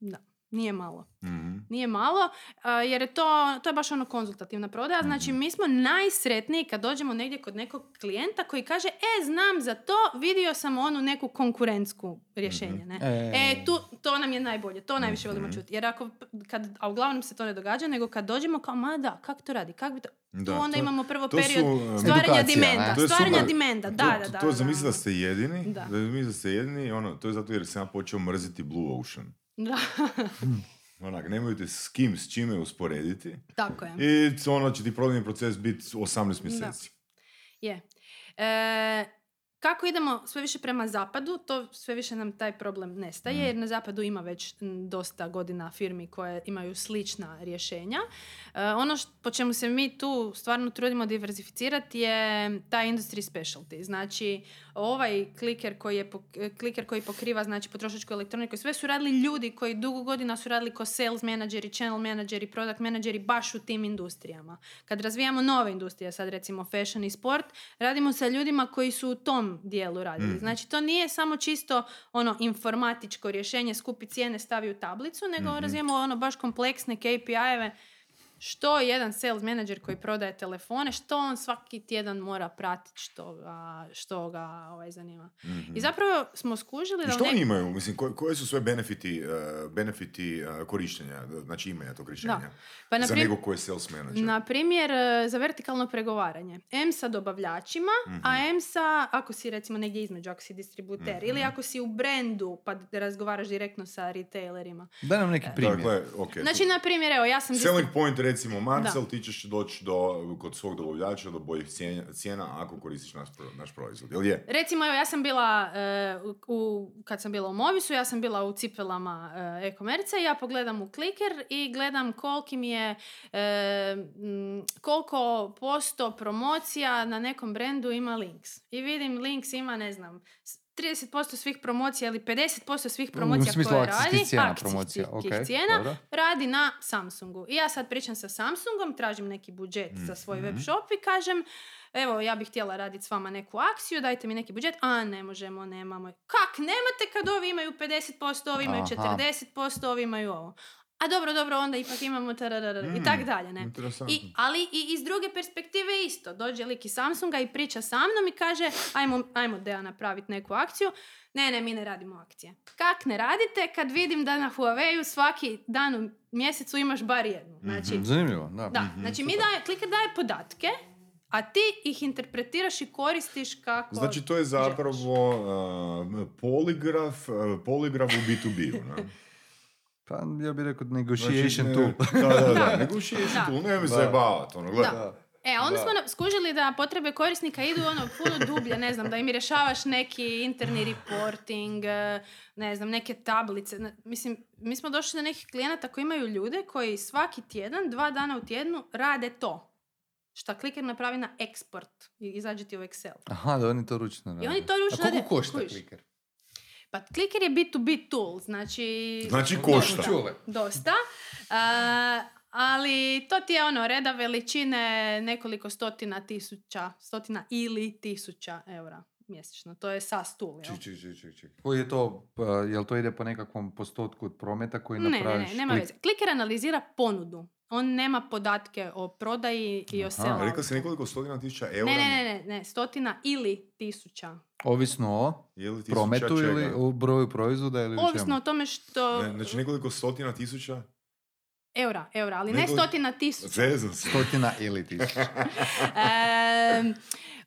Da. Nije malo. Mhm. Nije malo, a, jer je to, to je baš ono konzultativna prodaja. Znači, mi smo najsretniji kad dođemo negdje kod nekog klijenta koji kaže, e, znam za to, vidio sam onu neku konkurentsku rješenje. Ne? E. E, tu, to nam je najbolje, to najviše volimo čuti. Jer ako, kad, a uglavnom se to ne događa, nego kad dođemo kao, ma da, kak to radi, kak bi to... Da, tu onda to- imamo prvo to period su, e, stvaranja dimenda. To Stvaranja super. dimenda, da, to, da, da. To, to zamisli da. ste jedini, Da. da ste jedini, ono, to je zato jer sam ja počeo mrziti Blue Ocean. Da, (laughs) Onak, nemojte s kim, s čime usporediti. tako je. I ono će ti prodajni proces biti 18 mjeseci. Je. E, kako idemo sve više prema zapadu, to sve više nam taj problem nestaje, Mhm. jer na zapadu ima već dosta godina firmi koje imaju slična rješenja. E, ono š- po čemu se mi tu stvarno trudimo diversificirati je taj industry specialty. Znači, ovaj kliker koji, je, pok- kliker koji pokriva znači, potrošačku elektroniku, sve su radili ljudi koji dugo godina su radili ko sales menadžeri, channel menadžeri, product menadžeri baš u tim industrijama. Kad razvijamo nove industrije, sad recimo fashion i sport, radimo sa ljudima koji su u tom dijelu radili. Mm. Znači to nije samo čisto ono informatičko rješenje, skupi cijene, stavi u tablicu, nego Mhm. razvijamo ono baš kompleksne KPI-eve što jedan sales manager koji prodaje telefone, što on svaki tjedan mora pratiti što ga, što ga ovaj, zanima. Mhm. I zapravo smo skužili I da što nek- oni imaju? Mislim, ko- koje su sve benefiti, eh, benefiti eh, korištenja, znači imanja tog rješenja? Pa, na za prim- nekog ko je sales manager. Na primjer, e, za vertikalno pregovaranje. M sa dobavljačima, a M sa, ako si recimo negdje između, ako si distributer, Mhm. ili ako si u brendu pa razgovaraš direktno sa retailerima. Daj nam neki primjer. Dakle, ok. Znači, na primjer, evo, ja sam... Selling point, recimo, Marcel, Da. ti ćeš doći do, kod svog dobavljača do boljih cijena, cijena ako koristiš naš, naš proizvod. Jel je? Recimo, evo, ja sam bila, e, u, kad sam bila u Movisu, ja sam bila u cipelama e-komerce, ja pogledam u kliker i gledam koliki mi je, m, koliko posto promocija na nekom brendu ima links. I vidim, links ima, ne znam, 30% svih promocija ili 50% svih promocija koje akcijskih radi, cijena akcijskih promocija. ok, cijena, radi na Samsungu. I ja sad pričam sa Samsungom, tražim neki budžet za svoj web shop i kažem evo, ja bih htjela raditi s vama neku akciju, dajte mi neki budžet. A, ne možemo, nemamo. Kak, nemate kad ovi imaju 50%, ovi imaju Aha. 40%, ovi imaju ovo. A dobro, dobro, onda ipak imamo tararara, i tak dalje, ne? I, ali i iz druge perspektive isto. Dođe lik iz Samsunga i priča sa mnom i kaže ajmo, ajmo Deja napraviti neku akciju. Ne, ne, mi ne radimo akcije. Kak ne radite kad vidim da na Huawei svaki dan u mjesecu imaš bar jednu? Znači, Zanimljivo, da. da, znači mi daje, kliker daje podatke, a ti ih interpretiraš i koristiš kako Znači, to je zapravo uh, poligraf, uh, poligraf u B2B-u. Ne? (laughs) Pa ja bih rekao negotiation Znači, ne- tool. Da, da, da. (laughs) Da. Negotiation tool, ne mi Da. zajebavati. Ono, gledaj. Da. E, onda Da. smo skužili da potrebe korisnika idu ono puno dublje, ne znam, da im rješavaš neki interni reporting, ne znam, neke tablice. Mislim, mi smo došli do nekih klijenata koji imaju ljude koji svaki tjedan, dva dana u tjednu rade to. Šta kliker napravi na eksport i izađe ti u Excel. Aha, da oni to ručno rade. I oni to ručno A koliko rade, košta kliker? Pa kliker je B2B tool, znači... Znači, košta. Dosta. Dosta. A, ali to ti je ono, reda veličine nekoliko stotina tisuća, stotina ili tisuća eura mjesečno. To je SaaS tool, jel? Ček, ček, ček, ček, ček. Koji je to, pa, jel to ide po nekakvom postotku od prometa koji Ne, ne, napraviš? ne, nema klik- veze. Kliker analizira ponudu. On nema podatke o prodaji i o A, selloutu. rekao si nekoliko stotina tisuća eura. Ne, ne, ne, ne, ne, stotina ili tisuća. Ovisno o Je li tisuća prometu čega? ili o broju proizvoda ili o Ovisno čemu? o tome što... Ne, znači nekoliko stotina tisuća? Eura, eura, ali ne Nekoliko- stotina tisuća. Zezam se. Stotina ili tisuća. (laughs) Em,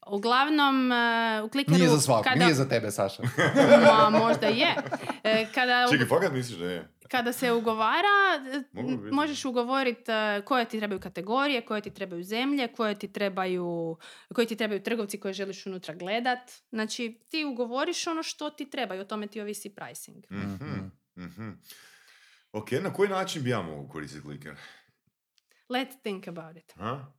uglavnom, e, u klikeru... Nije za svakog, kada, nije za tebe, Saša. (laughs) Ma, možda je. E, kada, Čekaj, fakat misliš da je? Kada se ugovara, e, možeš ugovoriti e, koje ti trebaju kategorije, koje ti trebaju zemlje, koje ti trebaju, koji ti trebaju trgovci koje želiš unutra gledat. Znači, ti ugovoriš ono što ti treba i o tome ti ovisi pricing. Mhm. Mhm. Ok, na koji način bi ja mogu koristiti kliker? Let's think about it. Ha?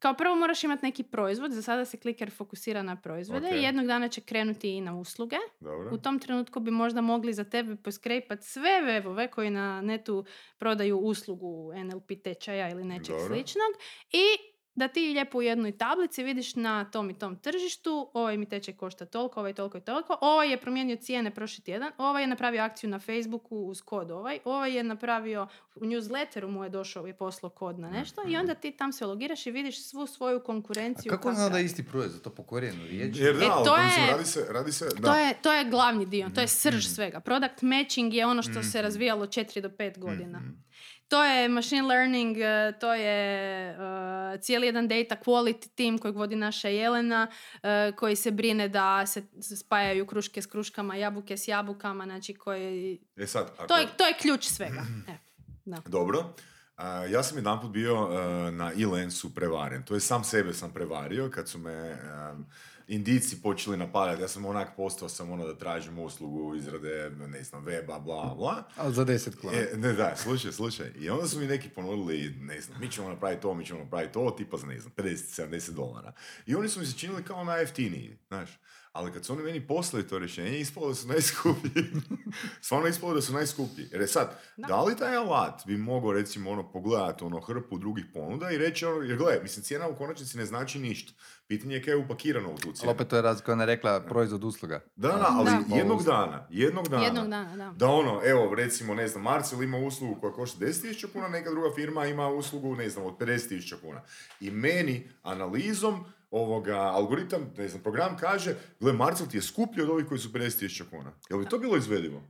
Kao prvo moraš imati neki proizvod, za sada se kliker fokusira na proizvode Ok. i jednog dana će krenuti i na usluge. Dobro. U tom trenutku bi možda mogli za tebe poskrepati sve webove koji na netu prodaju uslugu NLP tečaja ili nečeg Dobro. sličnog i da ti lijepo u jednoj tablici vidiš na tom i tom tržištu, ovaj mi tečaj košta toliko, ovaj toliko i toliko, ovaj je promijenio cijene prošli tjedan, ovaj je napravio akciju na Facebooku uz kod ovaj, ovaj je napravio u newsletteru mu je došao i poslao kod na nešto i onda ti tam se logiraš i vidiš svu svoju konkurenciju. Kako kako zna da je isti proizvod, to po korijenu riječi? Jer da, E, to je- radi se, radi se, da. To je, to je glavni dio, to je srž svega. Product matching je ono što se razvijalo 4 do 5 godina. To je machine learning, eh, to je eh, cijeli jedan data quality team kojeg vodi naša Jelena, eh, koji se brine da se spajaju kruške s kruškama, jabuke s jabukama, znači koji... E sad, ako... To je, to je ključ svega. E, da. Dobro. A, ja sam jedanput bio e, na e-lensu prevaren. To je sam sebe sam prevario kad su me em, indici počeli napadati. Ja sam onak postao sam ono da tražim uslugu izrade, ne znam, weba, bla, bla. Ali za 10 kuna. E, ne, da, slušaj, slušaj. I onda su mi neki ponudili, ne znam, mi ćemo napraviti to, mi ćemo napraviti to, tipa za, ne znam, 50-70 dolara. I oni su mi se činili kao najjeftiniji, znaš. Ali kad su oni meni poslali to rješenje, ispalo da su najskuplji. (laughs) Stvarno ispalo da su najskuplji. Jer je sad, da. Da. li taj alat bi mogao, recimo, ono, pogledati ono hrpu drugih ponuda i reći, ono, jer gledaj, mislim, cijena u konačnici ne znači ništa. Pitanje je kaj je upakirano u tu Ali cijenu. opet to je razlika, ona je rekla proizvod usluga. Da, da, ali Da. jednog dana, jednog dana, Jednog dana, da. da ono, evo, recimo, ne znam, Marcel ima uslugu koja košta 10.000 kuna, neka druga firma ima uslugu, ne znam, od 50.000 kuna. I meni analizom ovoga algoritam, ne znam, program kaže, gle, Marcel ti je skuplji od ovih koji su 50.000 kuna. Je li to bilo izvedivo?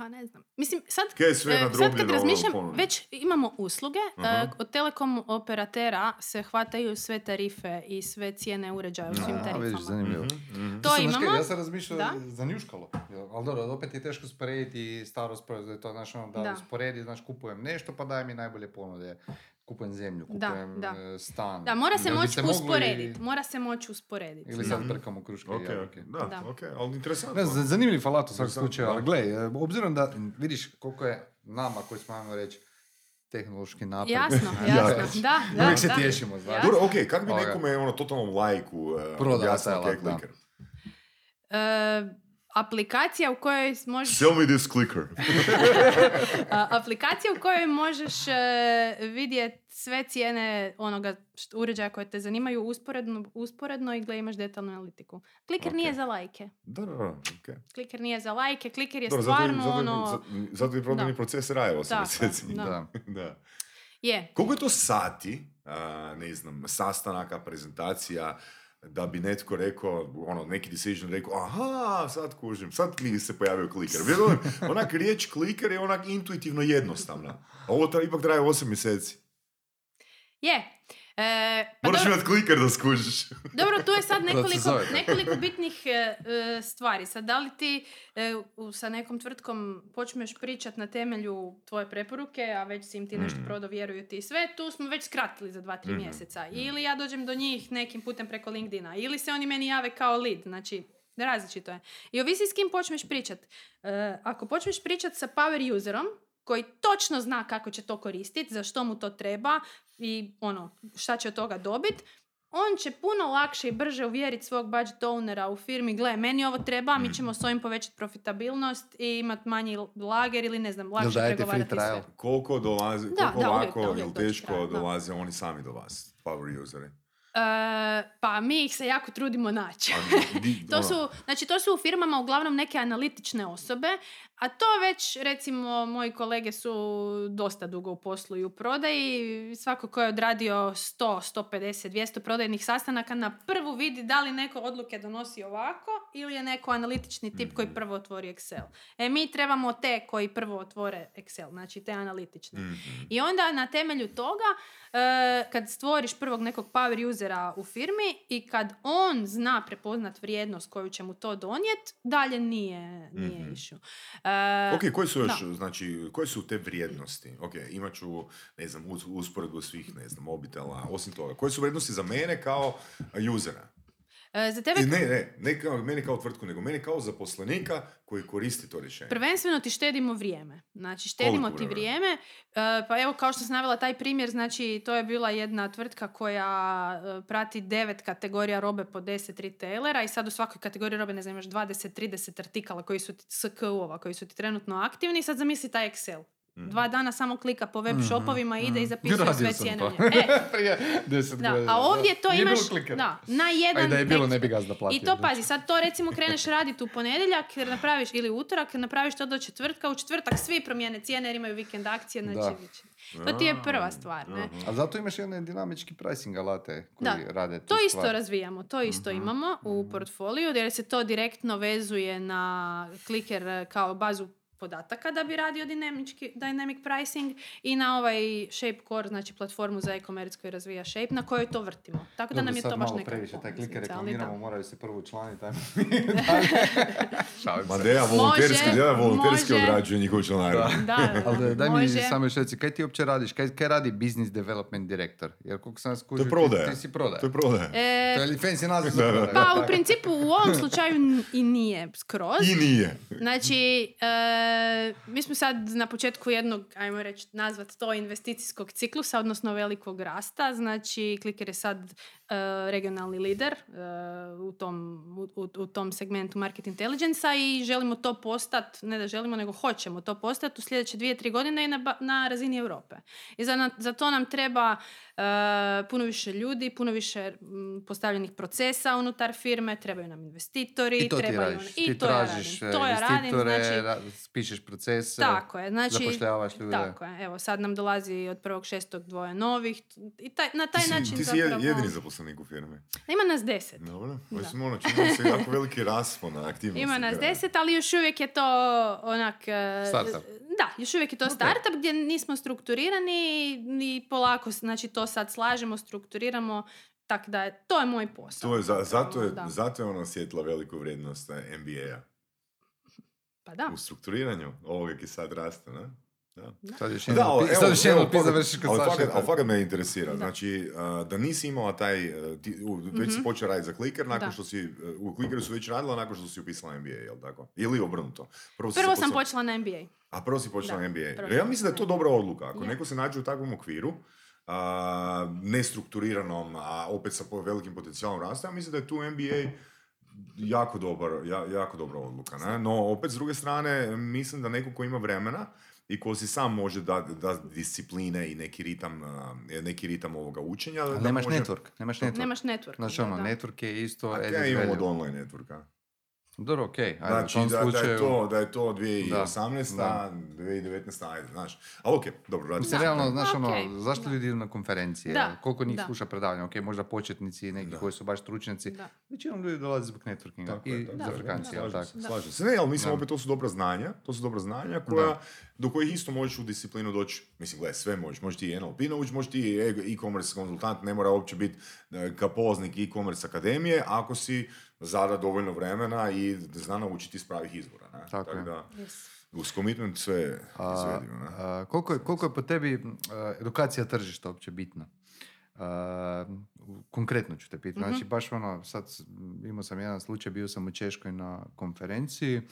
Pa ne znam. Mislim, sad, Kaj je sve e, sad kad ono razmišljam, ponudi? već imamo usluge, Aha. od telekom operatera se hvataju sve tarife i sve cijene uređaja u svim A, tarifama. vidiš, zanimljivo. Mhm, mhm. To Mislim, znaš imamo. Ja sam razmišljao Da. za njuškalo. Jel, Ali dobro, opet je teško usporediti starost proizvoda. To znaš, ono, da, Da. usporedi, znaš, kupujem nešto, pa daj mi najbolje ponude. Kupujem zemlju, Da, kupujem da. e, stan. Da, mora se moći usporediti. Mora se moći usporediti. Ili da. sad brkamo kruške Ok, i jabuke. da, Da. ok, ali interesantno. Ne, zanimljiv alat u svakom slučaju, da. ali gle, e, obzirom da vidiš koliko je nama, koji smo, ajmo reći, tehnološki napred. (laughs) Jasno, Ja, jasno. Da, da, Uvijek se da. tješimo. Jasno. Dobro, ok, kako bi nekome, ono, totalnom lajku uh, Prodao objasnio taj kaj je da. E, aplikacija u kojoj možeš... Sell me this clicker. (laughs) Aplikacija u kojoj možeš vidjeti sve cijene onoga uređaja koje te zanimaju usporedno, usporedno i gle imaš detaljnu analitiku. Kliker Ok. nije za lajke. Da, da, da, ok. Kliker nije za lajke, kliker je Dobro, stvarno zato, ono... zato, je Da. proces raje 8 Tako, mjeseci. da. Da. (laughs) da. Je. Koliko je to sati, a, ne znam, sastanaka, prezentacija, da bi netko rekao, ono, neki decision rekao, aha, sad kužim, sad mi se pojavio kliker. Vjerujem, onak riječ kliker je onak intuitivno jednostavna. A ovo tra, ipak traje 8 mjeseci. Je. E, pa Moraš dobro, imati kliker da skužiš. (laughs) dobro, tu je sad nekoliko, nekoliko bitnih e, e, stvari. Sad, da li ti e, u- sa nekom tvrtkom počneš pričat na temelju tvoje preporuke, a već si im ti nešto Mhm. prodao, vjeruju ti sve, tu smo već skratili za dva, tri Mhm, mjeseca. Ili ja dođem do njih nekim putem preko LinkedIna, ili se oni meni jave kao lead, znači različito je. I ovisi s kim počneš pričat. E, ako počneš pričat sa power userom, koji točno zna kako će to koristiti, za što mu to treba i ono, šta će od toga dobiti, on će puno lakše i brže uvjeriti svog budget ownera u firmi, gle, meni ovo treba, mi ćemo s ovim povećati profitabilnost i imati manji lager ili ne znam, lakše dajete free pregovarati trial? sve. Koliko dolazi, Da, koliko da, lako uvijek ili teško dolaze oni sami do vas, power useri? E, pa mi ih se jako trudimo naći. A (laughs) di- To ono, su, znači to su u firmama uglavnom neke analitične osobe, a to već recimo moji kolege su dosta dugo u poslu i u prodaji. Svako ko je odradio 100, 150, 200 prodajnih sastanaka na prvu vidi da li neko odluke donosi ovako ili je neko analitični tip koji prvo otvori Excel. E mi trebamo te koji prvo otvore Excel, znači te analitične. mhm. I onda na temelju toga, kad stvoriš prvog nekog power usera u firmi i kad on zna prepoznat vrijednost koju će mu to donijeti, dalje nije, nije Mhm. issue. E, Ok, koje su još, da. znači, koje su te vrijednosti? Ok, imat ću, ne znam, usporedbu svih, ne znam, mobitela, osim toga. Koje su vrijednosti za mene kao usera? E, za tebe ne, ne, ne kao, mene kao tvrtku, nego mene kao zaposlenika koji koristi to rješenje. Prvenstveno ti štedimo vrijeme. Znači, štedimo Koliko ti vremena? vrijeme. E, pa evo, kao što sam navela taj primjer, znači, to je bila jedna tvrtka koja e, prati devet kategorija robe po 10 retailera i sad u svakoj kategoriji robe, ne znam, imaš 20-30 artikala koji su ti, SKU-ova, koji su ti trenutno aktivni i sad zamisli taj Excel. Dva dana samo klika po web shopovima, ide i zapisuje Radio sve cijene. (laughs) E, Prije deset da, godina. a ovdje to imaš da, na jedan A i da je bilo, ne bi gazda platio, I to znači. pazi, sad to recimo kreneš (laughs) raditi u ponedjeljak, jer napraviš, ili utorak, napraviš to do četvrtka, u četvrtak svi promijene cijene jer imaju vikend akcije, znači To ti je prva stvar, ne? A zato imaš jedne dinamički pricing alate koji Da. rade tu To isto stvar. razvijamo, to isto imamo u portfoliju jer se to direktno vezuje na kliker e, kao bazu podataka da bi radio dinamički, dynamic pricing i na ovaj Shapecore, znači platformu za e-commerce koji razvija Shape, na kojoj to vrtimo. Tako da Dobro, nam je to baš malo neka previše taj da. reklamiramo, moraju se prvo učlaniti. (laughs) Šalim se. Madeja volonterski, da, volonterski može. obrađuje njihovu članarinu. Da, (laughs) da, Ali da, daj mi samo još reci, kaj ti uopće radiš? Kaj, kaj radi business development director? Jer koliko sam skužio, ti, ti si prodaja. To je prodaje. E, To je li fancy naziv za prodaju. pa u principu u ovom slučaju n- i nije skroz. I nije. Znači, e, mi smo sad na početku jednog, ajmo reći, nazvat to investicijskog ciklusa, odnosno velikog rasta. Znači, Kliker je sad regionalni lider e, u, tom, u, u- tom segmentu market intelligence i želimo to postati, ne da želimo, nego hoćemo to postati u sljedeće dvije, tri godine i na, na razini Europe. I za, za to nam treba e, puno više ljudi, puno više postavljenih procesa unutar firme, trebaju nam investitori, I to ti trebaju radiš. I ti to ja tražiš radim. To ja radim, investitore, znači, ra- pišeš procese, tako je, znači, zapošljavaš ljude. tako je, evo sad nam dolazi od prvog šestog dvoje novih i taj, na taj Ti si, način ti si zapravo... jedini zaposlenik u firmi. Ima nas deset. Dobro, Da. mislim, ono, čini se jako veliki raspon na aktivnosti. Ima nas deset, ali još uvijek je to onak... e, Startup. Da, još uvijek je to Ok. startup gdje nismo strukturirani i polako, znači to sad slažemo, strukturiramo, tako da je, to je moj posao. To je, za, zato, je, Da. zato je ona osjetila veliku vrijednost eh, MBA-a. Pa da. U strukturiranju ovoga ki sad raste, ne? Da. Sad još Da, jedan ali pi- evo, sad evo, završiš kod ali fakat, ali fakat me interesira. Da. Znači, da nisi imala taj, e, ti, u, već si Mhm. počela raditi za kliker, nakon Da. što si, e, u klikeru su već radila nakon što si upisala MBA, jel tako? Ili obrnuto. Prvo, Prvo sam počela na MBA. A prvo si počela Da, na MBA. prvo Ja mislim da je to dobra odluka. Ako neko se nađe u takvom okviru, a, nestrukturiranom, a opet sa velikim potencijalom rasta, ja mislim da je tu MBA jako, dobar, ja, jako dobra odluka. Ne? No, opet s druge strane, mislim da neko ko ima vremena i ko si sam može dati da discipline i neki ritam, neki ritam ovoga učenja. Ali da nemaš može... network, nemaš network. Nemaš network. Znači ono, da. network je isto A ja imam od online networka. Dobro, okej, ajde, Znači, u tom da, da, je slučaju... to, da je to 2018. Da. 2019. ajde, znaš. Ali okej, dobro, radimo. Mislim, Da. realno, znaš, ono, Okej, zašto da. ljudi idu na konferencije? Da, Koliko njih da. sluša predavanja? Ok, možda početnici i neki Da. koji su baš stručnjaci. Da. Većinom ljudi dolaze zbog networkinga Tako i je, tako za je. frekancije, Da, slažem tako? se, slažem se. Ne, ali mislim Da. opet to su dobra znanja, to su dobra znanja koja, do kojih isto možeš u disciplinu doći, mislim, gledaj, sve možeš, možeš ti i NLP naučiti, možeš ti i e- e-commerce konzultant, ne mora uopće biti e, kao polaznik e-commerce akademije, ako si zada dovoljno vremena i zna naučiti iz pravih izvora. Ne? Tako je. da, Yes. uz commitment sve je A, izvedivo. Ne? a, koliko, je, koliko je po tebi a, edukacija tržišta uopće bitna? A, konkretno ću te pitati. Mhm. Znači, baš ono, sad imao sam jedan slučaj, bio sam u Češkoj na konferenciji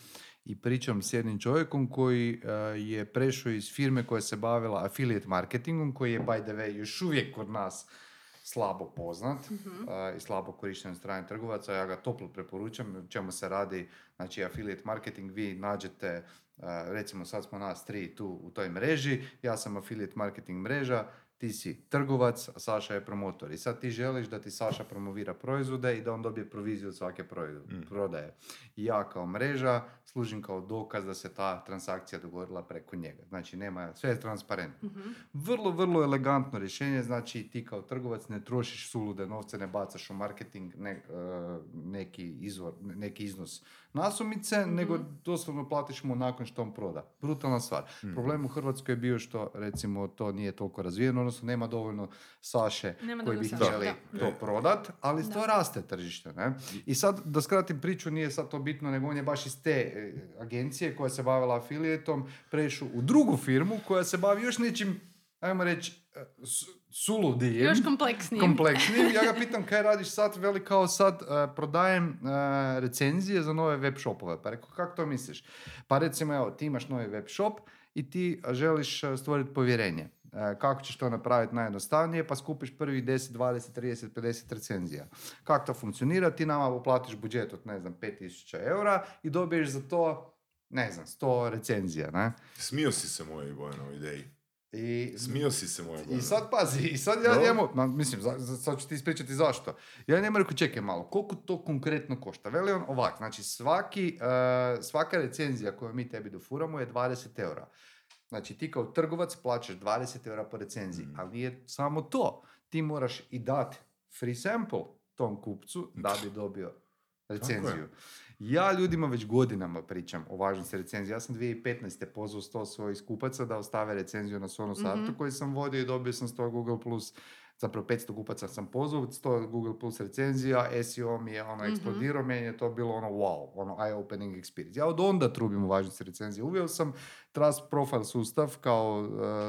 i pričam s jednim čovjekom koji je prešao iz firme koja se bavila affiliate marketingom, koji je, by the way, još uvijek kod nas slabo poznat Mhm. a, i slabo korišten od strane trgovaca. Ja ga toplo preporučam. Čemu se radi, znači affiliate marketing, vi nađete, a, recimo sad smo nas tri tu u toj mreži, ja sam affiliate marketing mreža, ti si trgovac, a Saša je promotor. I sad ti želiš da ti Saša promovira proizvode i da on dobije proviziju od svake proizvode, prodaje. I ja kao mreža služim kao dokaz da se ta transakcija dogodila preko njega. Znači nema, sve je transparentno. Mhm. Vrlo, vrlo elegantno rješenje, znači ti kao trgovac ne trošiš sulude novce, ne bacaš u marketing ne, e, neki, izvor, neki iznos nasumice, nego doslovno platiš mu nakon što on proda. Brutalna stvar. Problem u Hrvatskoj je bio što recimo to nije toliko razvijeno, odnosno nema dovoljno Saše Nema koji bi htjeli da. to prodat, ali to raste tržište. Ne? I sad, da skratim priču, nije sad to bitno, nego on je baš iz te e, agencije koja se bavila afilijetom, prešao u drugu firmu koja se bavi još nečim, ajmo reći, e, s- suludijim. Još kompleksnije. kompleksnijim. Ja ga (laughs) pitam kaj radiš sad, veli kao sad e, prodajem e, recenzije za nove web shopove. Pa rekao, kako to misliš? Pa recimo, evo, ti imaš novi web shop i ti želiš stvoriti povjerenje. Kako ćeš to napraviti najjednostavnije? Pa skupiš prvih 10, 20, 30, 50 recenzija. Kako to funkcionira? Ti nama uplatiš budžet od, ne znam, 5000 eura i dobiješ za to ne znam, 100 recenzija, ne? Smio si se mojoj Bojanovoj ideji. I, Smio si se mojoj I sad pazi, i sad ja Dobro. njemu, ma, mislim, za, za- sad ću ti ispričati zašto. Ja njemu rekao, čekaj malo, koliko to konkretno košta? Veli on ovak, znači svaki, e, svaka recenzija koju mi tebi dofuramo je 20 eura. Znači ti kao trgovac plaćaš 20 eura po recenziji, Mm. ali nije samo to. Ti moraš i dati free sample tom kupcu da bi dobio recenziju. Ja ljudima već godinama pričam o važnosti recenzije. Ja sam 2015. pozvao 100 svojih kupaca da ostave recenziju na Sonu Sartu Mhm. koji sam vodio i dobio sam 100 Google Plus zapravo 500 kupaca sam pozvao, 100 Google Plus recenzija, SEO mi je ono Mhm. eksplodirao, meni je to bilo ono wow, ono eye-opening experience. Ja od onda trubim u važnosti recenzije. Uveo sam Trust Profile sustav kao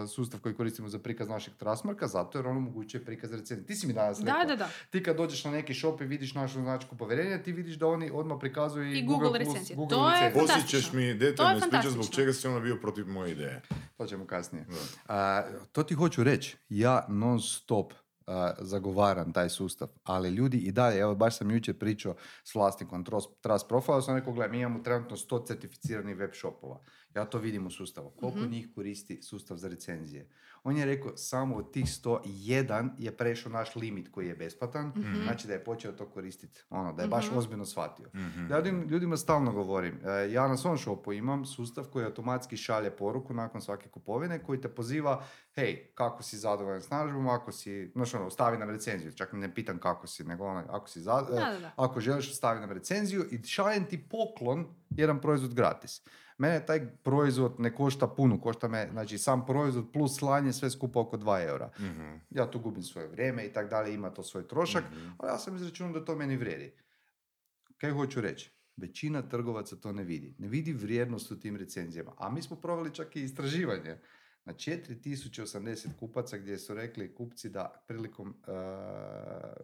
uh, sustav koji koristimo za prikaz našeg Trustmarka, zato jer on omogućuje prikaz recenzije. Ti si mi danas rekao, Da, da, da. ti kad dođeš na neki shop i vidiš našu značku povjerenja, ti vidiš da oni odmah prikazuju i, I Google Plus- recenzije. Google To je recenzije. fantastično. Osjećaš mi je detaljno ispričati zbog čega si ono bio protiv moje ideje. To ćemo kasnije. Da. A, to ti hoću reći. Ja non stop a, zagovaram taj sustav, ali ljudi i dalje, evo baš sam jučer pričao s vlasnikom Trust, Trust Profile, sam rekao, gledaj, mi imamo trenutno 100 certificiranih web shopova. Ja to vidim u sustavu. Koliko Mhm. njih koristi sustav za recenzije? On je rekao, samo od tih 100, jedan je prešao naš limit koji je besplatan, Mhm. znači da je počeo to koristiti. Ono, da je baš Mhm. ozbiljno shvatio. Mhm. Ja ljudima, ljudima stalno govorim, e, ja na svom shopu imam sustav koji automatski šalje poruku nakon svake kupovine koji te poziva, hej, kako si zadovoljan s narudžbom, ako si, znaš ono, stavi nam recenziju, čak ne pitam kako si, nego ono, ako si za, e, Da, da, da. ako želiš stavi nam recenziju i šaljem ti poklon, jedan proizvod gratis. Mene taj proizvod ne košta puno, košta me, znači sam proizvod plus slanje sve skupa oko 2 eura. Mhm. Ja tu gubim svoje vrijeme i tak dalje, ima to svoj trošak, Mhm. ali ja sam izračunao da to meni vrijedi. Kaj hoću reći? Većina trgovaca to ne vidi. Ne vidi vrijednost u tim recenzijama. A mi smo proveli čak i istraživanje na 4080 kupaca gdje su rekli kupci da prilikom eh,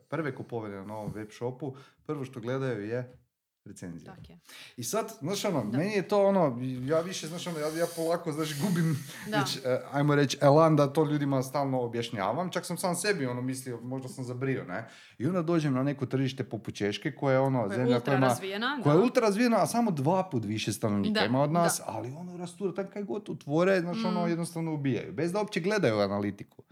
prve kupovine na novom web shopu prvo što gledaju je recenzija. Tak je. I sad, znaš ono, Da. meni je to ono, ja više, znaš ono, ja, ja polako, znaš, gubim, Da. već, e, ajmo reći, elan da to ljudima stalno objašnjavam, čak sam sam sebi ono mislio, možda sam zabrio, ne? I onda dođem na neko tržište poput Češke, koja je ono, Koja je zemlja ultra razvijena. koja je ultra razvijena, a samo dva put više stanovnika ima od nas, da. ali ono rastura, tako kaj god otvore, znaš, ono, Mm. jednostavno ubijaju, bez da uopće gledaju analitiku.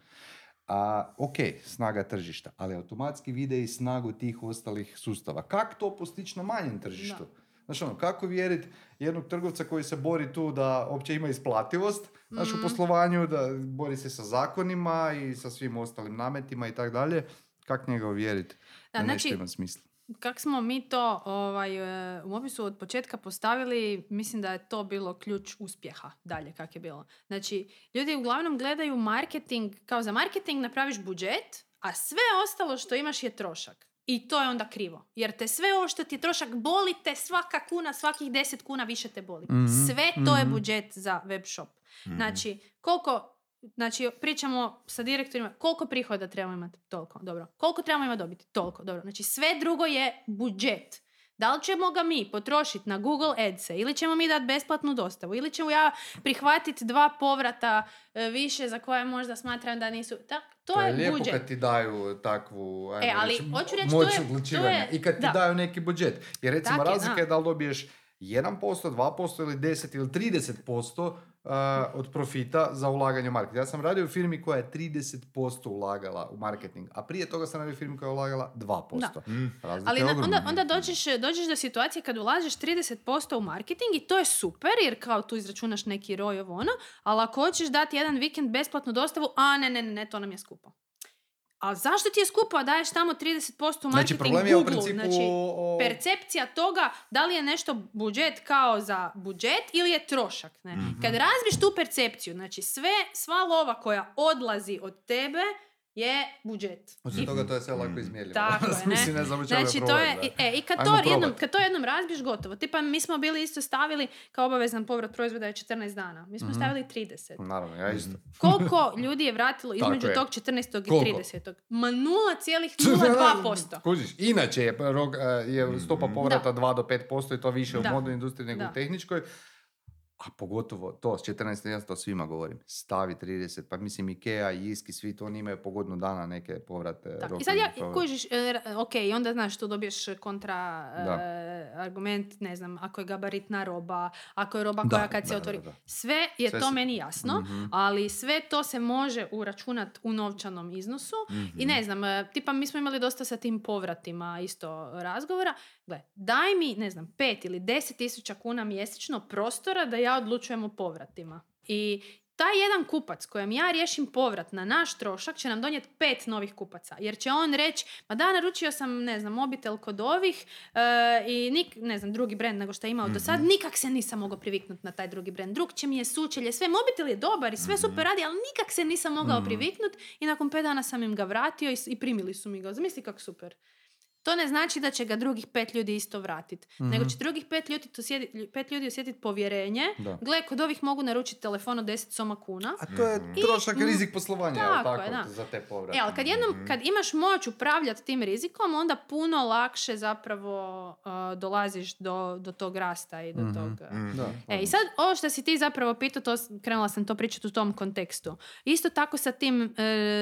A, ok, snaga tržišta, ali automatski vide i snagu tih ostalih sustava. Kako to postići na manjem tržištu? Znaš ono, kako vjeriti jednog trgovca koji se bori tu da uopće ima isplativost znaš, u Mhm. poslovanju, da bori se sa zakonima i sa svim ostalim nametima i tako dalje, kako njega uvjeriti da, Da, nešto znači, ima smisla? Kak smo mi to ovaj, e, u opisu od početka postavili, mislim da je to bilo ključ uspjeha dalje kak je bilo. Znači, ljudi uglavnom gledaju marketing, kao za marketing napraviš budžet, a sve ostalo što imaš je trošak. I to je onda krivo. Jer te sve ovo što ti je trošak boli te svaka kuna, svakih 10 kuna više te boli. Mhm, Sve to je mhm. budžet za web shop. Mhm. Znači, koliko, znači pričamo sa direktorima, koliko prihoda trebamo imati? Toliko, dobro. Koliko trebamo imati dobiti? Toliko, dobro. Znači, sve drugo je budžet. Da li ćemo ga mi potrošiti na Google Adse ili ćemo mi dati besplatnu dostavu ili ćemo ja prihvatiti dva povrata e, više za koje možda smatram da nisu... Tak, to, je, lijepo budžet. kad ti daju takvu ajmo E, ali reći, hoću reći, to moć je- to odlučivanja je- i kad ti da. daju neki budžet. Jer recimo Tak je, razlika da. je da li dobiješ 1%, 2% ili 10 ili 30% uh, od profita za ulaganje u marketing. Ja sam radio u firmi koja je 30% ulagala u marketing, a prije toga sam radio u firmi koja je ulagala 2%. Da. Razlika Ali je na- onda, onda dođeš, dođeš do situacije kad ulažeš 30% u marketing i to je super jer kao tu izračunaš neki roj ovo ono, ali ako hoćeš dati jedan vikend besplatnu dostavu, a ne, ne, ne, ne, to nam je skupo. A zašto ti je skupo, a daješ tamo 30% u Znači, marketing problem je u Google? principu Znači, percepcija toga da li je nešto budžet kao za budžet ili je trošak. Ne? Mhm. Kad razbiš tu percepciju, znači sve, sva lova koja odlazi od tebe je budžet. Osim I- toga, to je sve lako izmjerljivo. Tako (laughs) je, ne? Mislim, ne Znači, to je, da. e, i kad Ajmo to, jednom, kad to jednom razbiješ, gotovo. Tipa, mi smo bili isto stavili, kao obavezan povrat proizvoda je 14 dana. Mi smo Mhm. stavili 30. Naravno, ja isto. Koliko ljudi je vratilo (laughs) između je. tog 14. i Koliko? 30. Ma (laughs) 0,02%. Kužiš, inače je, rog, e, je stopa povrata Da. 2 do 5% i to više Da. u modnoj industriji nego Da. u tehničkoj. A pogotovo to, s 14. ja to svima govorim, stavi 30, pa mislim Ikea i Iski, svi to oni imaju po godinu dana neke povrate. Tak. I sad ja kužiš, e, ok, i onda znaš tu dobiješ kontra e, argument, ne znam, ako je gabaritna roba, ako je roba Da, koja kad se otvori. da, da. Sve je Sve to se- meni jasno, Mhm. ali sve to se može uračunat u novčanom iznosu Mhm. i ne znam, e, tipa mi smo imali dosta sa tim povratima isto razgovora. Gle, daj mi, ne znam, pet ili deset tisuća kuna mjesečno prostora da ja odlučujem o povratima. I taj jedan kupac kojem ja riješim povrat na naš trošak će nam donijeti pet novih kupaca. Jer će on reći, ma da, naručio sam, ne znam, mobitel kod ovih e, i nik, ne znam, drugi brend nego što je imao do sad, nikak se nisam mogao priviknuti na taj drugi brend. Drug će mi je sučelje, sve, mobitel je dobar i sve super radi, ali nikak se nisam mogao priviknuti i nakon pet dana sam im ga vratio i, i primili su mi ga. Zamisli kako super. To ne znači da će ga drugih pet ljudi isto vratiti. Nego će drugih pet ljudi, osjeti- pet ljudi osjetiti povjerenje. Da. Gle, kod ovih mogu naručiti telefon od 10 soma kuna. A to je trošak, I- rizik poslovanja, Tako tako, je, da. za te povrate. E, ali kad jednom, kad imaš moć upravljati tim rizikom, onda puno lakše zapravo uh, dolaziš do, do tog rasta i do tog... uh, Da. E, i sad, ovo što si ti zapravo pitao, to, krenula sam to pričati u tom kontekstu. Isto tako sa tim e,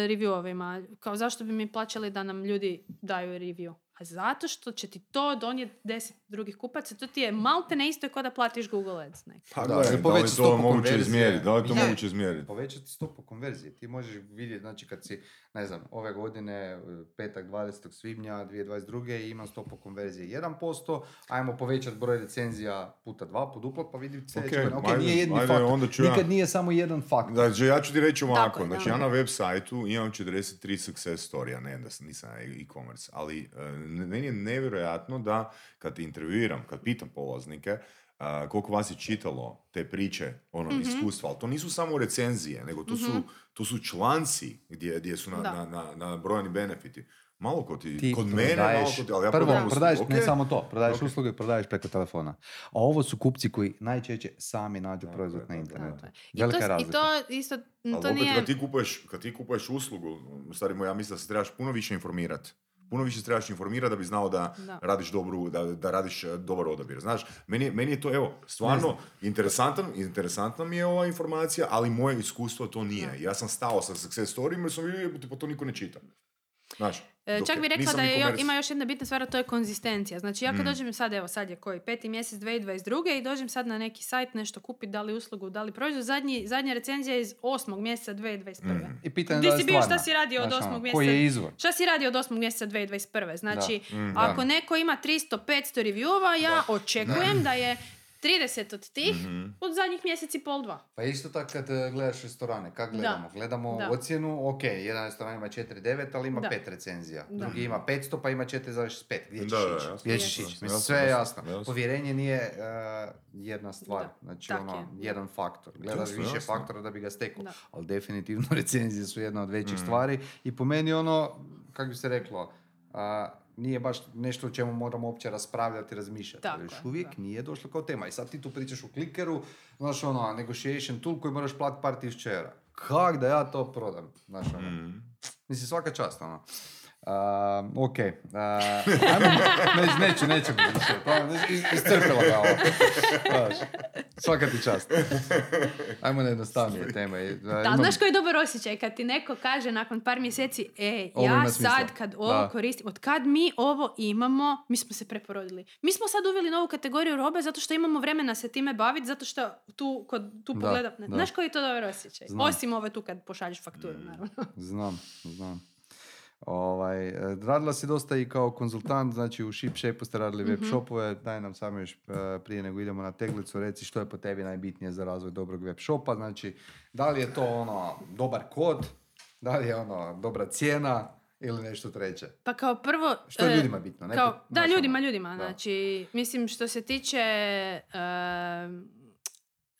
reviewovima. Kao zašto bi mi plaćali da nam ljudi daju review? Zato što će ti to donijeti deset drugih kupaca. To ti je malte ne isto kao da platiš Google Ads. Ne? Pa Da, ili da li je to stopu moguće izmjeriti? Da li je to Da. moguće izmjeriti? Povećati stopu konverzije. Ti možeš vidjeti, znači kad si, ne znam, ove godine, e, petak 20. svibnja 2022. i imam stopu konverzije 1%, ajmo povećati broj recenzija puta dva, poduplat, pa vidi sljedeće Ok, godine. Ok, ajde, nije jedni ajde, faktor. onda ću ja- Nikad nije samo jedan faktor. Znači, ja ću ti reći ovako, Tako znači da. ja na web sajtu imam 43 success storija, ne da sam, nisam e-commerce, ali e, meni je nevjerojatno da kad te intervjuiram, kad pitam polaznike, a, koliko vas je čitalo te priče, ono, Mhm. iskustva, ali to nisu samo recenzije, nego to, su, to su članci gdje, gdje su na, na, na, na brojani benefiti. Malo kod ti, Ti kod mene, malo prodaješ- kod ti, ali ja prvo, prodaješ, ne ok. samo to, prodaješ Ok. usluge, prodaješ preko telefona. A ovo su kupci koji najčešće sami nađu Tako proizvod na internetu. Je. I Velika to, I razlika. to isto, Ali to opet nije... kad ti kupuješ, kad ti kupuješ uslugu, u stvari ja mislim da se trebaš puno više informirati. Puno više se trebaš informirati da bi znao da, Da. radiš dobru, da, da radiš e, dobar odabir. Znaš, meni, je- meni je to, evo, stvarno interesantan, interesantna mi je ova informacija, ali moje iskustvo to nije. Ja sam stao sa success storyima jer sam vidio, "Jebote, pa to niko ne čita. Znaš, E, dok Čak je- bi rekla da je, ima još jedna bitna stvar, a to je konzistencija. Znači ja kad Mm. dođem sad, evo sad je koji, peti mjesec 2022. i dođem sad na neki sajt nešto kupiti, da li uslugu, da li proizvod, zadnji, zadnja recenzija je iz osmog mjeseca 2021. Mm. I pitanje Gdje da li si bio, šta si radio od osmog ono, mjeseca? Koji je izvor? Šta si radio od 8. mjeseca 2021. Znači, Mm, ako da. neko ima 300-500 reviewova, ja očekujem da je 30 od tih Mhm. od zadnjih mjeseci pol dva. Pa isto tako kad e, gledaš restorane, kak Da. gledamo? Gledamo Da. ocjenu, ok, jedan restoran ima 4.9, ali ima Da. 5 recenzija. Da. Drugi ima 500, pa ima 4.5. Gdje ćeš ići? Gdje ćeš Mislim, sve je jasno, jasno. Povjerenje nije e, jedna stvar, Da, znači tak ono, je. jedan faktor. Gledaš Jasno, više jasno. faktora da bi ga stekao. Ali definitivno (laughs) recenzije su jedna od većih Mm. stvari i po meni ono, kako bi se reklo, a, nije baš nešto o čemu moramo uopće raspravljati, razmišljati. Tako Još je, uvijek da. nije došlo kao tema. I sad ti tu pričaš u klikeru, znaš ono, negotiation tool koji moraš platiti par tisuća eura. Kak da ja to prodam? Znaš ono. Mm. Mislim, svaka čast, ono. Uh, ok. Uh, (laughs) ajmo, neću, neću, neću više. Pa, iscrpila ga ovo. Znaš, svaka ti čast. Ajmo na jednostavnije teme. Da, imam- znaš koji je dobar osjećaj kad ti neko kaže nakon par mjeseci, e, Ovo ja ima smisla." sad kad ovo Da. koristim, od kad mi ovo imamo, mi smo se preporodili. Mi smo sad uveli novu kategoriju robe zato što imamo vremena se time baviti, zato što tu, kod, tu Da, pogledam. da. Znaš koji je to dobar osjećaj? Znam. Osim ove tu kad pošalješ fakturu, naravno. Znam, znam. Ovaj, e, radila si dosta i kao konzultant, znači u ShipShape ste radili web shopove, daj nam samo još e, prije nego idemo na teglicu, reci što je po tebi najbitnije za razvoj dobrog web shopa, znači da li je to ono dobar kod, da li je ono dobra cijena ili nešto treće. Pa kao prvo... Što je e, ljudima bitno? Ne Kao, da, znaš, ljudima, ono, ljudima. da. Znači, mislim, što se tiče...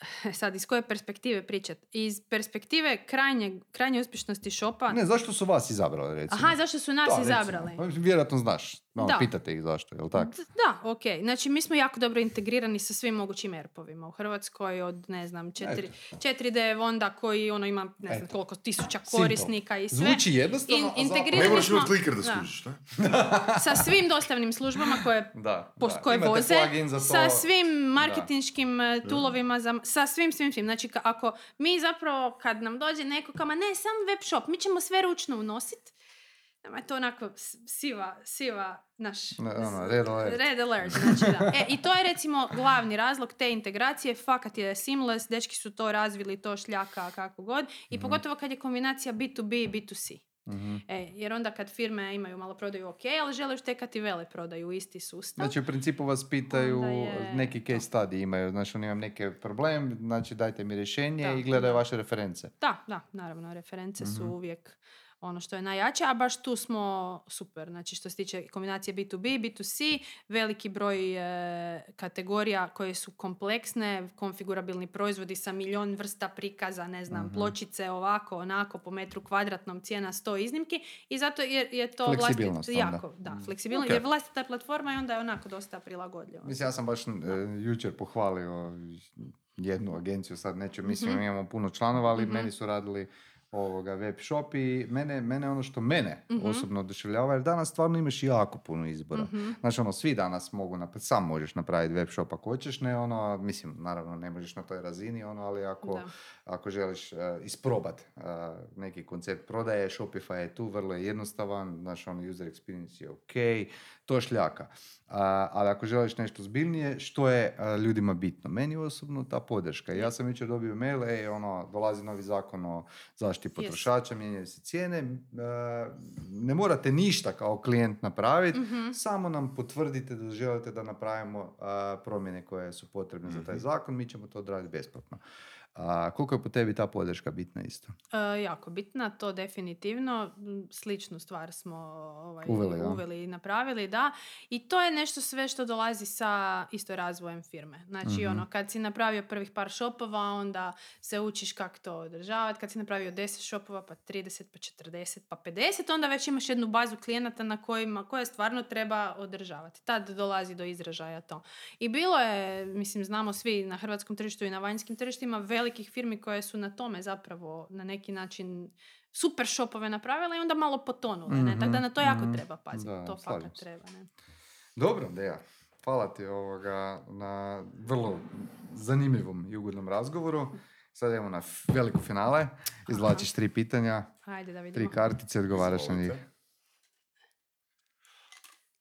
(laughs) sad, iz koje perspektive pričat? Iz perspektive krajnje, krajnje uspješnosti šopa... Ne, zašto su vas izabrali recimo? Aha, zašto su nas Da, recimo. izabrali? Pa, Vjerojatno znaš. No, Da. pitate ih zašto, jel tako? D- Da, ok. Znači, mi smo jako dobro integrirani sa svim mogućim erpovima u Hrvatskoj od, ne znam, 4, 4D Vonda koji ono ima, ne znam Eto. koliko tisuća Simple. korisnika i sve. Zvuči jednostavno, In- a zapravo- integrirani Ne moraš smo- imati kliker da da. skužiš, ne? (laughs) sa svim dostavnim službama koje (laughs) Da, post da. koje Imate voze, plugin za to. sa svim marketinškim e, tulovima, za, sa svim, svim, svim. Znači, ako mi zapravo, kad nam dođe neko kama, ne, sam web shop, mi ćemo sve ručno unositi, Nama je to onako siva, siva, naš... Ono, red alert. Red alert, znači da. E, I to je recimo glavni razlog te integracije, fakat je seamless, dečki su to razvili, to šljaka, kako god. I Mhm. pogotovo kad je kombinacija B2B i B2C. Mhm. E, jer onda kad firme imaju malo prodaju ok, ali žele štekati vele prodaju u isti sustav. Znači, u principu vas pitaju, je neki case study imaju, znači oni imam neki problem, znači dajte mi rješenje Da, i gledaju da. vaše reference. Da, da, naravno, reference su Mhm. uvijek ono što je najjače, a baš tu smo super. Znači što se tiče kombinacije B2B, B2C, veliki broj e, kategorija koje su kompleksne, konfigurabilni proizvodi sa milion vrsta prikaza, ne znam, Mhm. pločice ovako, onako, po metru kvadratnom, cijena 100 iznimki i zato je, je to Fleksibilnost vlastit- onda. jako, da, Mm. fleksibilno, Ok. jer vlastita platforma i onda je onako dosta prilagodljiva. Mislim, ja sam baš e, jučer pohvalio jednu agenciju, sad neću, mislim, Mhm. imamo puno članova, ali Mhm. meni su radili ovoga web shop i mene, mene ono što mene Mhm. osobno oduševljava, jer danas stvarno imaš jako puno izbora. Mhm. Znači, ono, svi danas mogu, nap- sam možeš napraviti web shop ako hoćeš, ne ono, mislim, naravno ne možeš na toj razini, ono, ali ako, Da. ako želiš uh, isprobat uh, neki koncept prodaje, Shopify je tu, vrlo je jednostavan, znaš, ono, user experience je ok, to šljaka. Uh, ali ako želiš nešto zbiljnije, što je uh, ljudima bitno? Meni osobno ta podrška. Ja sam jučer dobio mail, ej, ono, dolazi novi zakon o zaštiti potrošača, mijenjaju se cijene, uh, ne morate ništa kao klijent napraviti, Mhm. samo nam potvrdite da želite da napravimo a, promjene koje su potrebne za taj zakon, mi ćemo to odraditi besplatno. A, koliko je po tebi ta podrška bitna isto? E, jako bitna, to definitivno. Sličnu stvar smo ovaj, Uveli, ja. uveli i napravili, da. I to je nešto sve što dolazi sa isto razvojem firme. Znači, Mhm. ono, kad si napravio prvih par šopova, onda se učiš kako to održavati. Kad si napravio 10 šopova, pa 30, pa 40, pa 50, onda već imaš jednu bazu klijenata na kojima, koje stvarno treba održavati. Tad dolazi do izražaja to. I bilo je, mislim, znamo svi na hrvatskom tržištu i na vanjskim tržištima velikih firmi koje su na tome zapravo na neki način super shopove napravile i onda malo potonule. Ne? Tako da na to jako Mhm, treba paziti. da, to fakat treba. Ne? Dobro, Deja. Hvala ti ovoga na vrlo zanimljivom i ugodnom razgovoru. Sad idemo na veliko finale. Izvlačiš tri pitanja, Ajde da tri vidimo. kartice, odgovaraš na njih.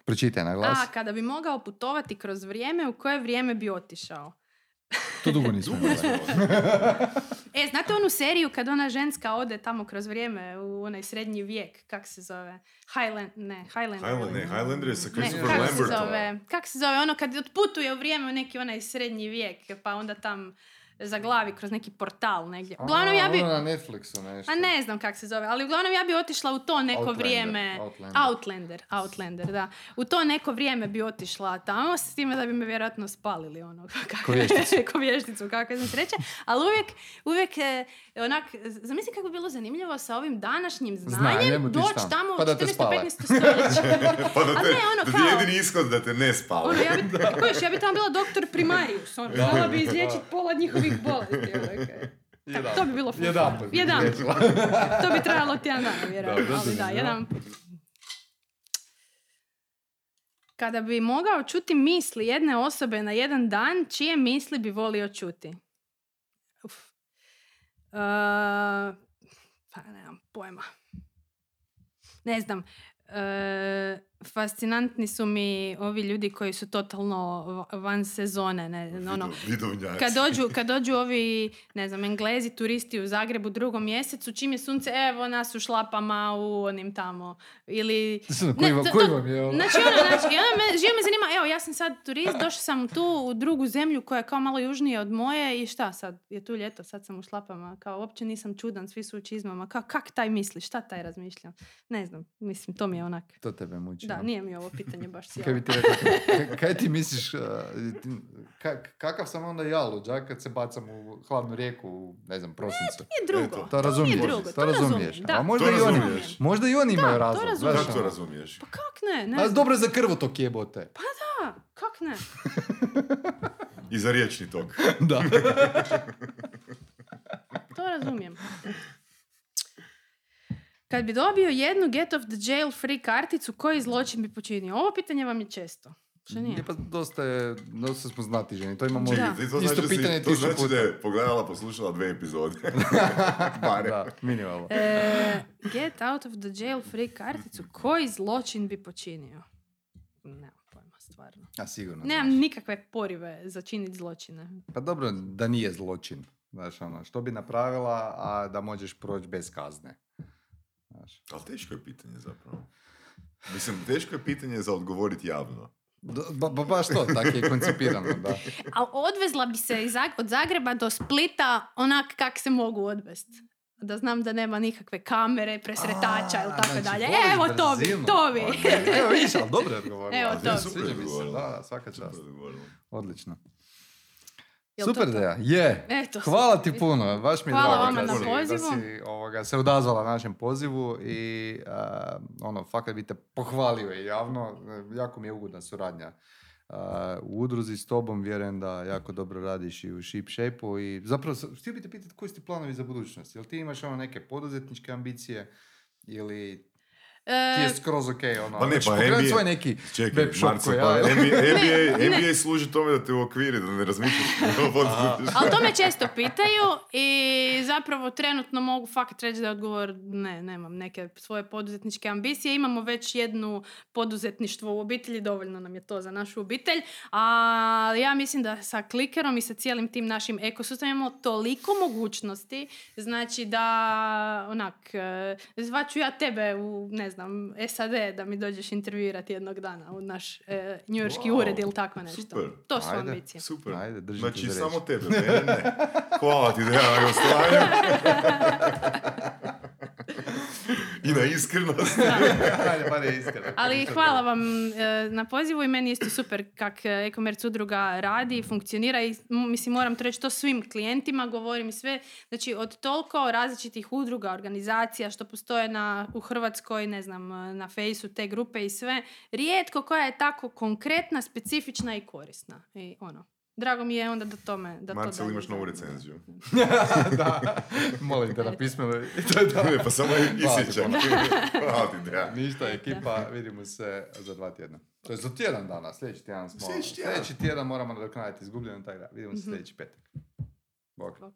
Pročitaj na glas. A, kada bi mogao putovati kroz vrijeme, u koje vrijeme bi otišao? To dugo nismo. E, znate onu seriju kad ona ženska ode tamo kroz vrijeme u onaj srednji vijek, kak se zove? Highland, ne, Highlander. Highlander, ne, Highlander je sa Ne, Christopher kako se Lambertom. zove? Kak se zove? Ono kad otputuje u vrijeme u neki onaj srednji vijek, pa onda tam zaglavi kroz neki portal negdje. Uglavnom ja bi... A, ono na Netflixu nešto. A ne znam kak se zove, ali uglavnom ja bi otišla u to neko Outlander, vrijeme... Outlander. Outlander, Outlander, da. U to neko vrijeme bi otišla tamo, s time da bi me vjerojatno spalili ono. (laughs) Ko vješticu. ko vješticu, kako sam sreće. Ali uvijek, uvijek e, onak, zamisli kako bi bilo zanimljivo sa ovim današnjim znanjem, doći tamo, tamo pa da u te 14. spale. 15. stoljeće. (laughs) Pa da, A te, ne, ono da ti kao- je jedini ishod da te ne spava. Ono, ja bi, kojiš, ja bi tamo bila doktor primarius, ono, bi izliječiti pola njihovih bolesti. ono, okej. Tak, to bi bilo fun. Jedan put Jedan. To bi trajalo tjedan dana, vjerojatno. Dobro, ali da, jedan put. Kada bi mogao čuti misli jedne osobe na jedan dan, čije misli bi volio čuti? Uf. Uh, pa nemam pojma. Ne znam. E, fascinantni su mi ovi ljudi koji su totalno va- van sezone. Ne, ono, Vidovnjaci. kad dođu, kad (laughs) dođu ovi, ne znam, englezi, turisti u Zagrebu u drugom mjesecu, čim je sunce, evo nas u šlapama u onim tamo. Ili... Koji vam- to- koji to- vam je ono? Znači, ono, znači, (laughs) onda me, živo me zanima, evo, ja sam sad turist, došla sam tu u drugu zemlju koja je kao malo južnije od moje i šta sad, je tu ljeto, sad sam u šlapama, kao uopće nisam čudan, svi su u čizmama, kao kak taj misli, šta taj razmišlja? Ne znam, mislim, to mi je onak. To tebe muči. Da, nije mi ovo pitanje baš (laughs) Kaj sjelo. bi ti rekao, kaj, kaj ti misliš, uh, ti- ka- kakav sam onda ja luđak kad se bacam u hladnu rijeku u, ne znam, prosincu? Nije drugo. Eto, To razumiješ, nije drugo, to, to razumiješ. da. A možda, To i oni, razumiješ. možda i oni imaju to razlog. razumijem. znaš Kako to razumiješ? Pa kak ne? ne A dobro je za krvotok jebote. Da, kak ne? I za riječni tok. (laughs) Da. To razumijem. Kad bi dobio jednu get of the jail free karticu, koji zločin bi počinio? Ovo pitanje vam je često. Što nije? Je pa dosta, je, dosta smo znati ženi. To imamo Da. To isto znači, da si- pitanje to znači puta. da je pogledala, poslušala dve epizode. (laughs) Barem. Da, minimalno. E, get out of the jail free karticu, koji zločin bi počinio? Pojma, stvarno. A sigurno. Nemam znaš. nikakve porive za činiti zločine. Pa dobro, da nije zločin. Znaš, ono, što bi napravila, a da možeš proći bez kazne. Znaš. Ali teško je pitanje zapravo. Mislim, teško je pitanje za odgovoriti javno. Da, ba, ba- baš to, tako je koncipirano, da. (laughs) Ali odvezla bi se iz Zag- od Zagreba do Splita onak kak se mogu odvesti. Da znam da nema nikakve kamere, presretača ili tako znači, dalje. Evo to bi, to bi. Ok, Evo vidiš, ali dobro je odgovorila. Evo to. Sviđa mi se, odgovorila. da, svaka čast. Super. Odlično. Jel to Super to? ideja, je. Eto, Hvala super. ti puno, baš mi je Hvala drago da na si, pozivu. da si ovoga, se odazvala našem pozivu i a, ono, fakat bi te pohvalio i javno, e, jako mi je ugodna suradnja. A, u udruzi s tobom vjerujem da jako dobro radiš i u Ship Shape-u i zapravo htio bi te pitati koji su ti planovi za budućnost? Jel ti imaš ono neke poduzetničke ambicije ili ti je skroz ok, ono, Pa ne, pa NBA svoj neki Čekaj, web shop Marce, koji pa ja, NBA, NBA, Ne, ne. NBA služi tome da te uokviri, da ne razmišljaš. (laughs) Ali to me često pitaju i zapravo trenutno mogu fakat reći da je odgovor ne, nemam neke svoje poduzetničke ambicije. Imamo već jednu poduzetništvo u obitelji, dovoljno nam je to za našu obitelj. A ja mislim da sa klikerom i sa cijelim tim našim ekosustavom imamo toliko mogućnosti, znači da onak, e, zvaću ja tebe u, ne znam, SAD da mi dođeš intervjuirati jednog dana u naš e, njujorški Wow, ured ili tako nešto. super. To su Ajde. ambicije. Super. Ajde, te znači, za riječ. samo tebe, mene ne. Hvala ti Dejan na gostovanju. (laughs) I na iskrenost. (laughs) Ali hvala vam e, na pozivu i meni je isto super kak e, e-commerce udruga radi i funkcionira i mislim moram to reći to svim klijentima, govorim i sve, znači od toliko različitih udruga, organizacija što postoje na, u Hrvatskoj, ne znam, e, na fejsu te grupe i sve, rijetko koja je tako konkretna, specifična i korisna. I ono, drago mi je onda da tome, da to Marcel, imaš novu recenziju. (laughs) da, molim te, napismeno. (laughs) I (laughs) to je to. Ne, pa samo isjećam. Ništa, ekipa, vidimo se za dva tjedna. To je za tjedan dana, sljedeći tjedan smo. Sljedeći tjedan. Sljedeći tjedan moramo nadoknaditi izgubljeno, tako da vidimo se sljedeći petak. Bog. Bok.